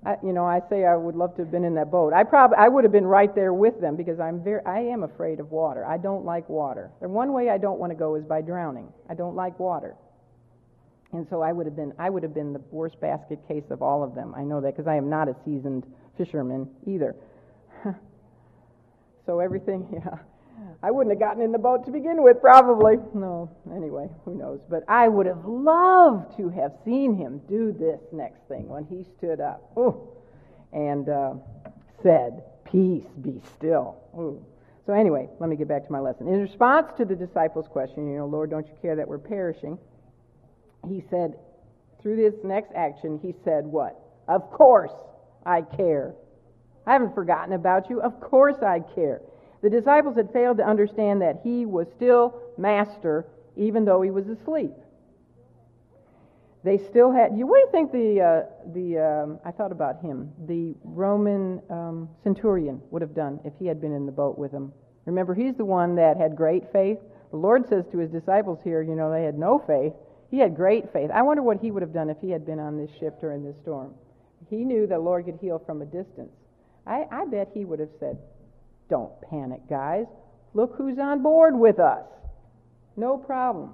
[SPEAKER 1] I, you know, I say I would love to have been in that boat. I probably I would have been right there with them because I'm very I am afraid of water. I don't like water. And one way I don't want to go is by drowning. I don't like water. And so I would have been I would have been the worst basket case of all of them. I know that because I am not a seasoned fisherman either. so everything, yeah. I wouldn't have gotten in the boat to begin with, probably. No, anyway, who knows? But I would have loved to have seen him do this next thing when he stood up Ooh, and uh, said, Peace, be still. Ooh. So, anyway, let me get back to my lesson. In response to the disciples' question, you know, Lord, don't you care that we're perishing? He said, through this next action, he said, What? Of course I care. I haven't forgotten about you. Of course I care. The disciples had failed to understand that he was still master even though he was asleep. They still had. You, you think the uh, the um, I thought about him, the Roman um, centurion would have done if he had been in the boat with him? Remember, he's the one that had great faith. The Lord says to his disciples here, you know, they had no faith. He had great faith. I wonder what he would have done if he had been on this ship during this storm. He knew the Lord could heal from a distance. I, I bet he would have said, don't panic, guys. Look who's on board with us. No problem.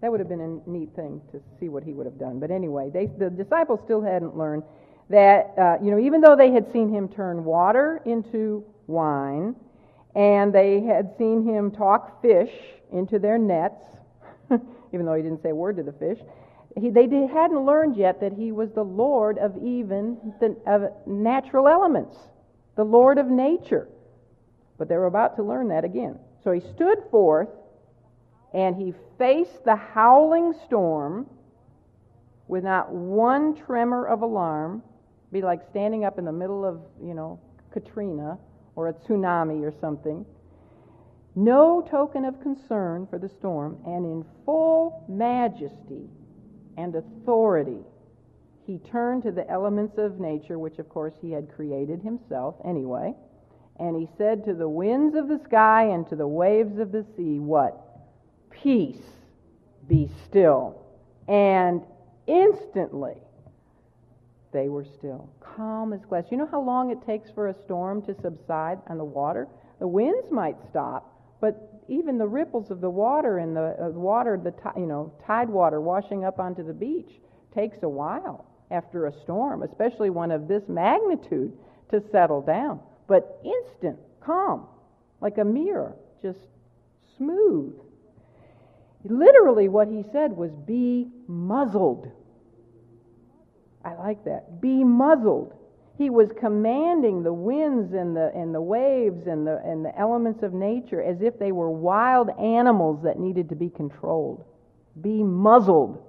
[SPEAKER 1] That would have been a neat thing to see what he would have done. But anyway, they, the disciples still hadn't learned that, uh, you know, even though they had seen him turn water into wine, and they had seen him talk fish into their nets, even though he didn't say a word to the fish, he, they did, hadn't learned yet that he was the Lord of even the of natural elements, the Lord of nature. But they were about to learn that again. So he stood forth and he faced the howling storm with not one tremor of alarm. Be like standing up in the middle of, you know, Katrina or a tsunami or something. No token of concern for the storm, and in full majesty and authority, he turned to the elements of nature, which of course he had created himself anyway and he said to the winds of the sky and to the waves of the sea, What? Peace, be still. And instantly they were still, calm as glass. You know how long it takes for a storm to subside on the water? The winds might stop, but even the ripples of the water and the uh, water, the you know tide water washing up onto the beach, takes a while after a storm, especially one of this magnitude, to settle down but instant, calm, like a mirror, just smooth. Literally, what he said was, Be muzzled. I like that. Be muzzled. He was commanding the winds and the, and the waves and the, and the elements of nature as if they were wild animals that needed to be controlled. Be muzzled.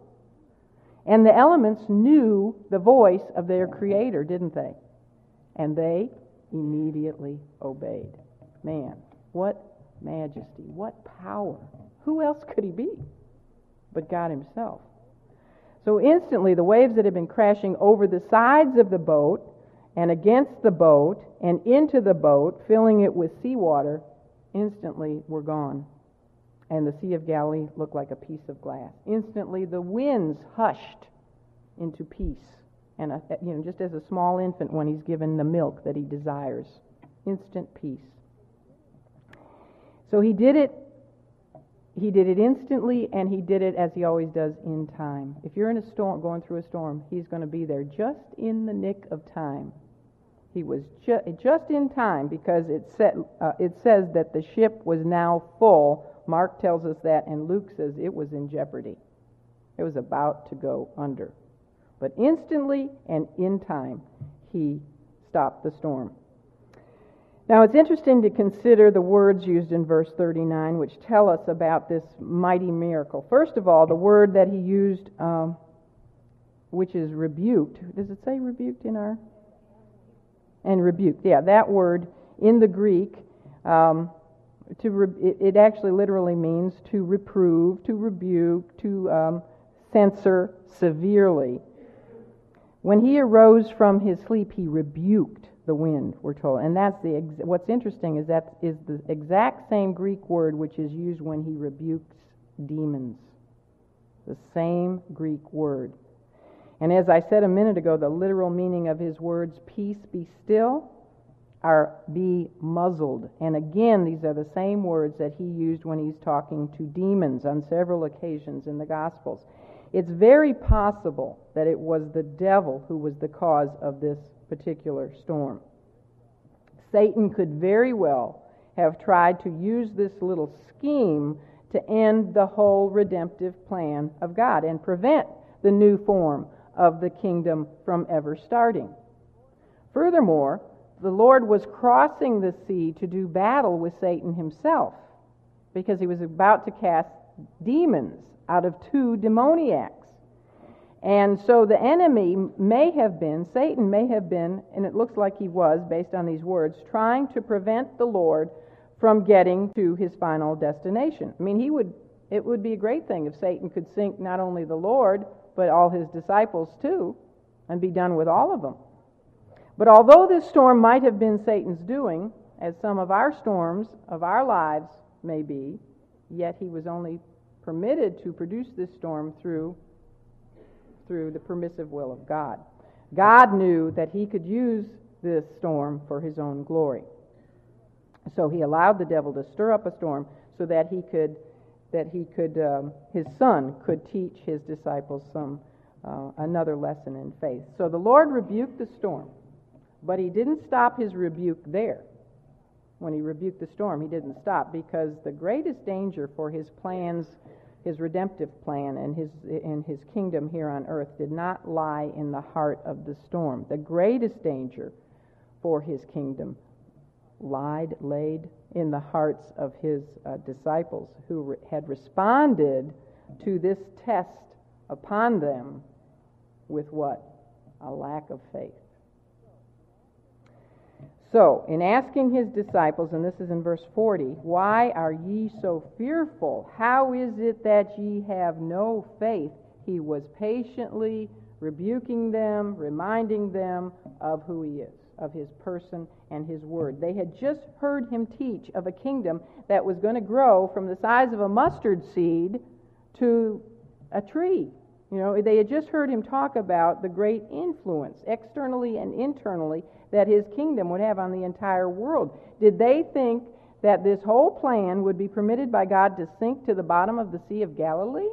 [SPEAKER 1] And the elements knew the voice of their Creator, didn't they? And they immediately obeyed. Man, what majesty, what power. Who else could he be but God himself? So instantly, the waves that had been crashing over the sides of the boat and against the boat and into the boat, filling it with seawater, instantly were gone. And the Sea of Galilee looked like a piece of glass. Instantly, the winds hushed into peace. And, a, you know, just as a small infant when he's given the milk that he desires, instant peace. So he did it he did it instantly and he did it as he always does in time. If you're in a storm, going through a storm, he's going to be there just in the nick of time. He was ju- just in time because it, set, uh, it says that the ship was now full. Mark tells us that, and Luke says it was in jeopardy. It was about to go under. But instantly and in time, he stopped the storm. Now, it's interesting to consider the words used in verse 39, which tell us about this mighty miracle. First of all, the word that he used, um, which is rebuked. Does it say rebuked in our? And rebuked. Yeah, that word in the Greek, um, to re- it, it, actually literally means to reprove, to rebuke, to um, censor severely. When he arose from his sleep, he rebuked the wind, we're told. And that's the ex- what's interesting is that is the exact same Greek word which is used when he rebukes demons. The same Greek word. And as I said a minute ago, the literal meaning of his words, peace be still, are be muzzled. And again, these are the same words that he used when he's talking to demons on several occasions in the Gospels. It's very possible that it was the devil who was the cause of this particular storm. Satan could very well have tried to use this little scheme to end the whole redemptive plan of God and prevent the new form of the kingdom from ever starting. Furthermore, the Lord was crossing the sea to do battle with Satan himself because he was about to cast demons out of two demoniacs. And so the enemy may have been, Satan may have been, and it looks like he was based on these words, trying to prevent the Lord from getting to his final destination. I mean, he would it would be a great thing if Satan could sink not only the Lord, but all his disciples too, and be done with all of them. But although this storm might have been Satan's doing, as some of our storms of our lives may be, yet he was only permitted to produce this storm through through the permissive will of God. God knew that he could use this storm for his own glory. So he allowed the devil to stir up a storm so that he could, that he could, um, his son could teach his disciples some uh, another lesson in faith. So the Lord rebuked the storm, but he didn't stop his rebuke there. When he rebuked the storm, he didn't stop because the greatest danger for his plans his redemptive plan and his, and his kingdom here on earth did not lie in the heart of the storm. The greatest danger for his kingdom lied, laid in the hearts of his uh, disciples who re- had responded to this test upon them with what? A lack of faith. So, in asking his disciples, and this is in verse 40, why are ye so fearful? How is it that ye have no faith? He was patiently rebuking them, reminding them of who he is, of his person and his word. They had just heard him teach of a kingdom that was going to grow from the size of a mustard seed to a tree. You know, they had just heard him talk about the great influence, externally and internally, that his kingdom would have on the entire world. Did they think that this whole plan would be permitted by God to sink to the bottom of the Sea of Galilee?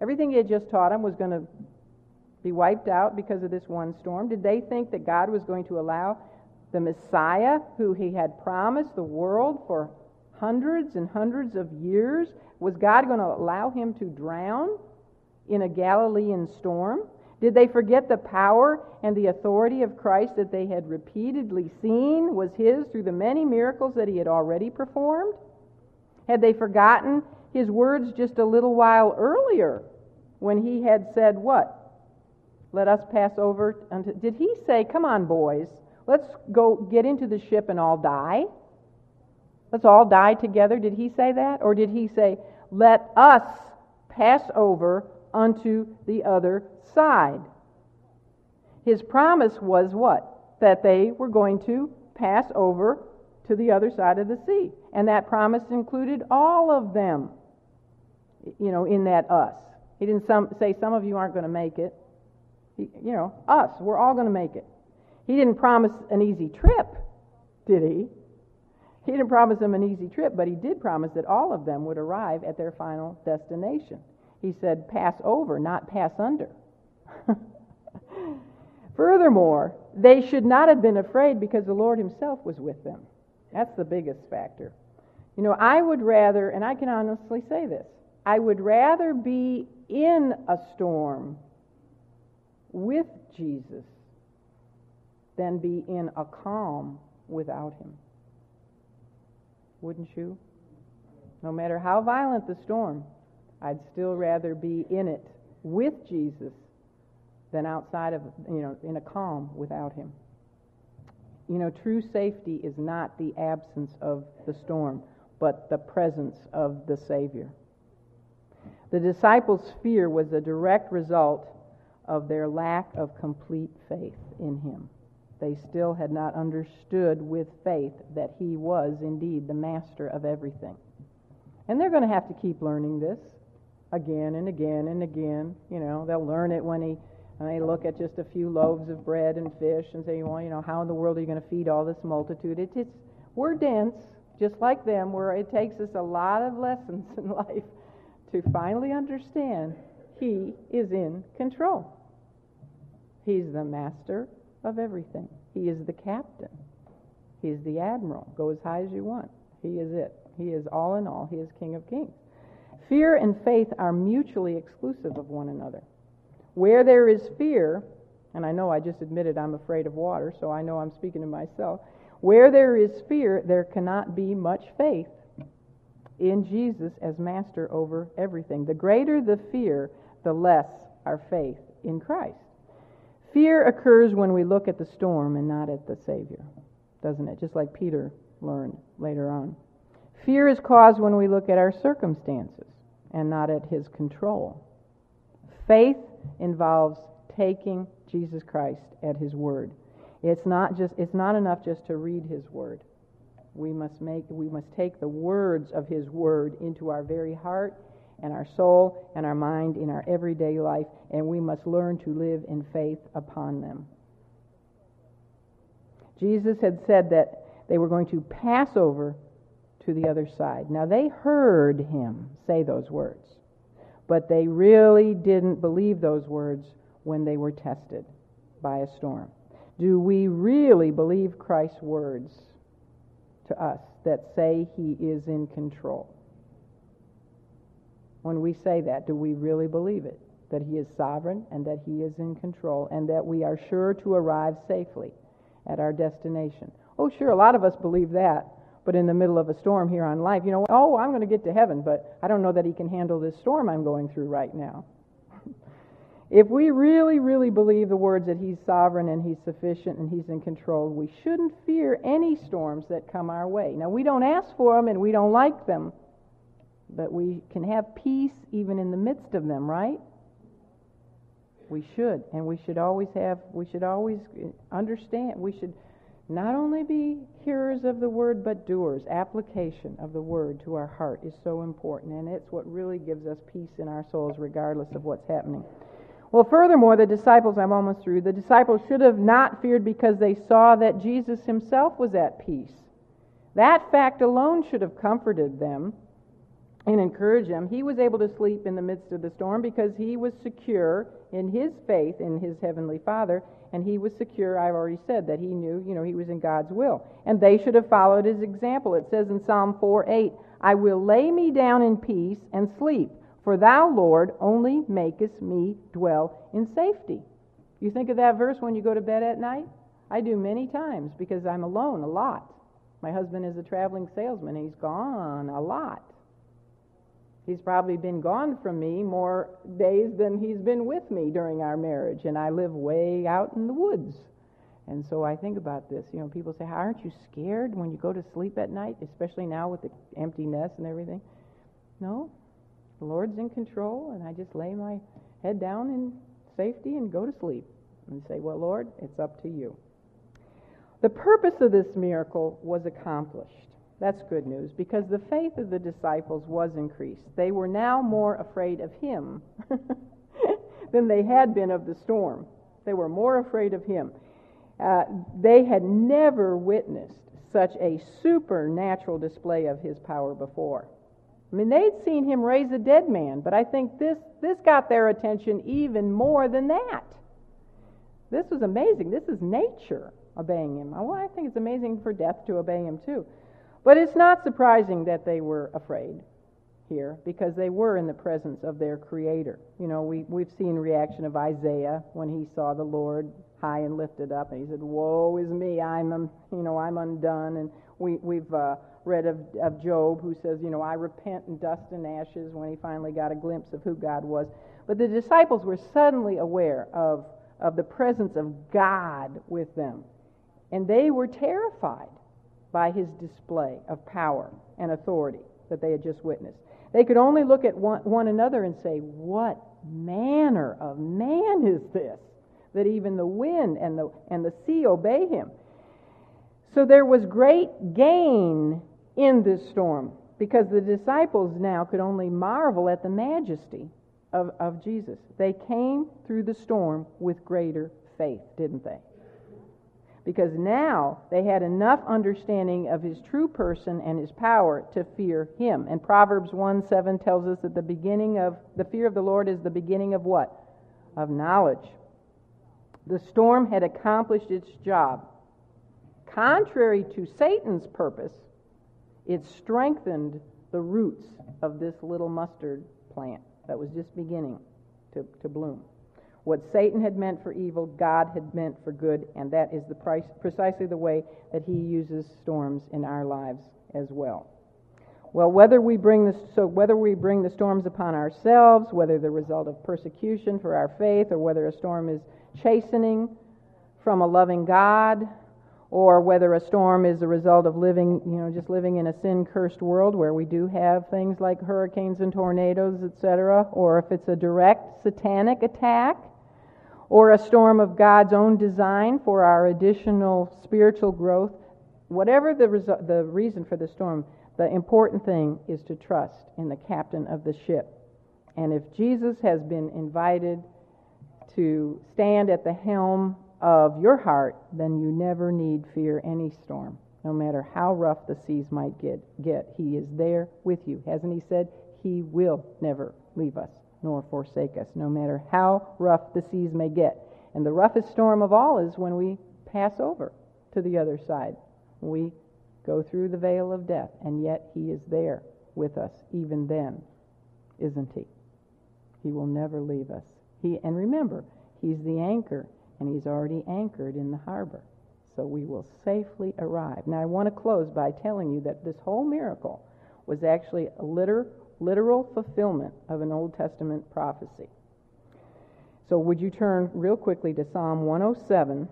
[SPEAKER 1] Everything he had just taught them was going to be wiped out because of this one storm. Did they think that God was going to allow the Messiah, who he had promised the world for hundreds and hundreds of years, was God going to allow him to drown in a Galilean storm? Did they forget the power and the authority of Christ that they had repeatedly seen was his through the many miracles that he had already performed? Had they forgotten his words just a little while earlier when he had said, What? Let us pass over. Unto... Did he say, Come on, boys, let's go get into the ship and all die? Let's all die together. Did he say that? Or did he say, Let us pass over unto the other side. His promise was what? That they were going to pass over to the other side of the sea. And that promise included all of them, you know, in that us. He didn't some, say some of you aren't going to make it. He, you know, us, we're all going to make it. He didn't promise an easy trip, did he? He didn't promise them an easy trip, but he did promise that all of them would arrive at their final destination. He said, pass over, not pass under. Furthermore, they should not have been afraid because the Lord Himself was with them. That's the biggest factor. You know, I would rather, and I can honestly say this, I would rather be in a storm with Jesus than be in a calm without Him. Wouldn't you? No matter how violent the storm, I'd still rather be in it with Jesus than outside of, you know, in a calm without him. You know, true safety is not the absence of the storm, but the presence of the Savior. The disciples' fear was a direct result of their lack of complete faith in him. They still had not understood with faith that he was indeed the master of everything. And they're going to have to keep learning this again and again and again. You know, they'll learn it when he and they look at just a few loaves of bread and fish and say, well, you know, how in the world are you going to feed all this multitude? It, it's, we're dense, just like them, where it takes us a lot of lessons in life to finally understand He is in control. He's the master of everything. He is the captain. He's the admiral. Go as high as you want. He is it. He is all in all. He is King of Kings. Fear and faith are mutually exclusive of one another. Where there is fear, and I know I just admitted I'm afraid of water, so I know I'm speaking to myself. Where there is fear, there cannot be much faith in Jesus as master over everything. The greater the fear, the less our faith in Christ. Fear occurs when we look at the storm and not at the Savior, doesn't it? Just like Peter learned later on. Fear is caused when we look at our circumstances and not at his control. Faith involves taking Jesus Christ at his word. It's not just it's not enough just to read his word. We must make we must take the words of his word into our very heart and our soul and our mind in our everyday life and we must learn to live in faith upon them. Jesus had said that they were going to pass over to the other side. Now they heard him say those words but they really didn't believe those words when they were tested by a storm. Do we really believe Christ's words to us that say he is in control? When we say that, do we really believe it? That he is sovereign and that he is in control and that we are sure to arrive safely at our destination? Oh, sure, a lot of us believe that but in the middle of a storm here on life, you know, oh, I'm going to get to heaven, but I don't know that he can handle this storm I'm going through right now. if we really, really believe the words that he's sovereign and he's sufficient and he's in control, we shouldn't fear any storms that come our way. Now, we don't ask for them and we don't like them, but we can have peace even in the midst of them, right? We should, and we should always have, we should always eh, understand, we should not only be hearers of the word, but doers. Application of the word to our heart is so important, and it's what really gives us peace in our souls, regardless of what's happening. Well, furthermore, the disciples, I'm almost through, the disciples should have not feared because they saw that Jesus himself was at peace. That fact alone should have comforted them and encouraged them. He was able to sleep in the midst of the storm because he was secure in his faith in his heavenly Father and he was secure. I've already said that he knew, you know, he was in God's will. And they should have followed his example. It says in Psalm 4 8, I will lay me down in peace and sleep, for thou, Lord, only makest me dwell in safety. You think of that verse when you go to bed at night? I do many times because I'm alone a lot. My husband is a traveling salesman. and He's gone a lot. He's probably been gone from me more days than he's been with me during our marriage, and I live way out in the woods. And so I think about this. You know, people say, Aren't you scared when you go to sleep at night, especially now with the empty nest and everything? No. The Lord's in control, and I just lay my head down in safety and go to sleep and say, Well, Lord, it's up to you. The purpose of this miracle was accomplished. That's good news because the faith of the disciples was increased. They were now more afraid of him than they had been of the storm. They were more afraid of him. Uh, they had never witnessed such a supernatural display of his power before. I mean, they'd seen him raise a dead man, but I think this, this got their attention even more than that. This was amazing. This is nature obeying him. Well, I think it's amazing for death to obey him too. But it's not surprising that they were afraid here because they were in the presence of their creator. You know, we, we've seen reaction of Isaiah when he saw the Lord high and lifted up and he said, woe is me, I'm, um, you know, I'm undone. And we, we've uh, read of, of Job who says, you know, I repent in dust and ashes when he finally got a glimpse of who God was. But the disciples were suddenly aware of, of the presence of God with them. And they were terrified by his display of power and authority that they had just witnessed. They could only look at one, one another and say, What manner of man is this? That even the wind and the, and the sea obey him. So there was great gain in this storm because the disciples now could only marvel at the majesty of, of Jesus. They came through the storm with greater faith, didn't they? Because now they had enough understanding of his true person and his power to fear him. And Proverbs 1 7 tells us that the beginning of the fear of the Lord is the beginning of what? Of knowledge. The storm had accomplished its job. Contrary to Satan's purpose, it strengthened the roots of this little mustard plant that was just beginning to, to bloom. What Satan had meant for evil, God had meant for good, and that is the price, precisely the way that he uses storms in our lives as well. Well, whether we bring the, so whether we bring the storms upon ourselves, whether the result of persecution for our faith, or whether a storm is chastening from a loving God, or whether a storm is a result of living, you know, just living in a sin-cursed world where we do have things like hurricanes and tornadoes, etc., or if it's a direct satanic attack, or a storm of God's own design for our additional spiritual growth, whatever the, resu- the reason for the storm, the important thing is to trust in the captain of the ship. And if Jesus has been invited to stand at the helm of your heart, then you never need fear any storm. No matter how rough the seas might get, get, He is there with you. Hasn't He said, He will never leave us nor forsake us, no matter how rough the seas may get. And the roughest storm of all is when we pass over to the other side. We go through the veil of death, and yet He is there with us even then, isn't He? He will never leave us. He, and remember, He's the anchor, and He's already anchored in the harbor. So we will safely arrive. Now, I want to close by telling you that this whole miracle was actually a liter, literal fulfillment of an Old Testament prophecy. So, would you turn real quickly to Psalm 107?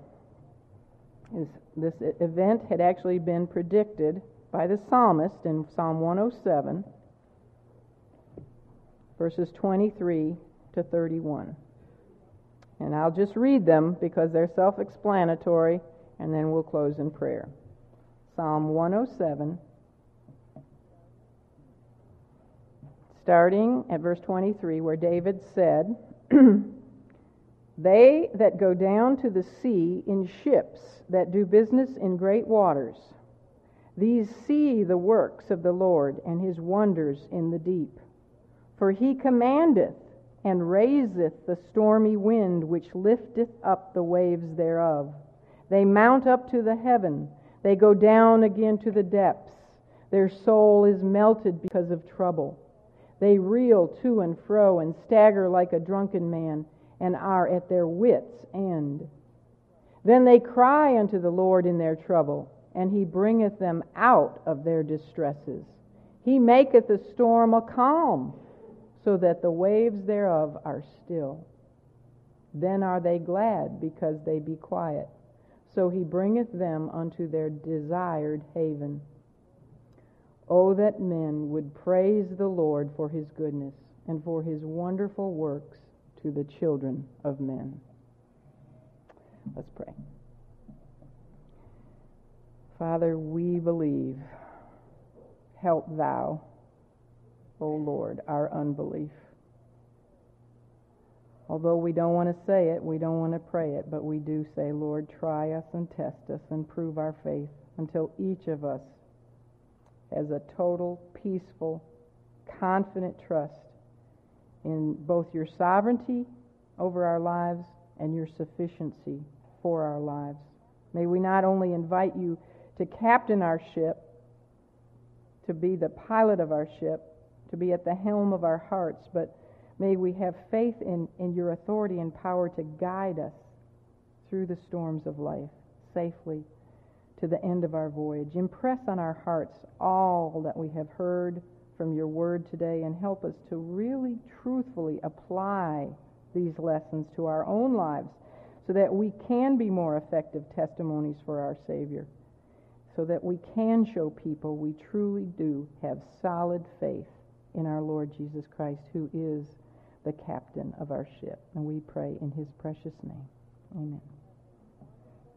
[SPEAKER 1] This event had actually been predicted by the psalmist in Psalm 107, verses 23 to 31. And I'll just read them because they're self explanatory, and then we'll close in prayer. Psalm 107 starting at verse 23, where David said, They that go down to the sea in ships that do business in great waters, these see the works of the Lord and his wonders in the deep. For he commandeth and raiseth the stormy wind which lifteth up the waves thereof. They mount up to the heaven, they go down again to the depths. Their soul is melted because of trouble. They reel to and fro and stagger like a drunken man and are at their wits' end. Then they cry unto the Lord in their trouble, and he bringeth them out of their distresses. He maketh the storm a calm, so that the waves thereof are still. Then are they glad because they be quiet. So he bringeth them unto their desired haven. Oh, that men would praise the Lord for his goodness and for his wonderful works to the children of men. Let's pray. Father, we believe. Help thou, O Lord, our unbelief. Although we don't want to say it, we don't want to pray it, but we do say, Lord, try us and test us and prove our faith until each of us has a total, peaceful, confident trust in both your sovereignty over our lives and your sufficiency for our lives. May we not only invite you to captain our ship, to be the pilot of our ship, to be at the helm of our hearts, but may we have faith in, in your authority and power to guide us through the storms of life safely to the end of our voyage. Impress on our hearts all that we have heard from your word today and help us to really truthfully apply these lessons to our own lives so that we can be more effective testimonies for our Savior, so that we can show people we truly do have solid faith in our Lord Jesus Christ, who is the captain of our ship. And we pray in his precious name. Amen.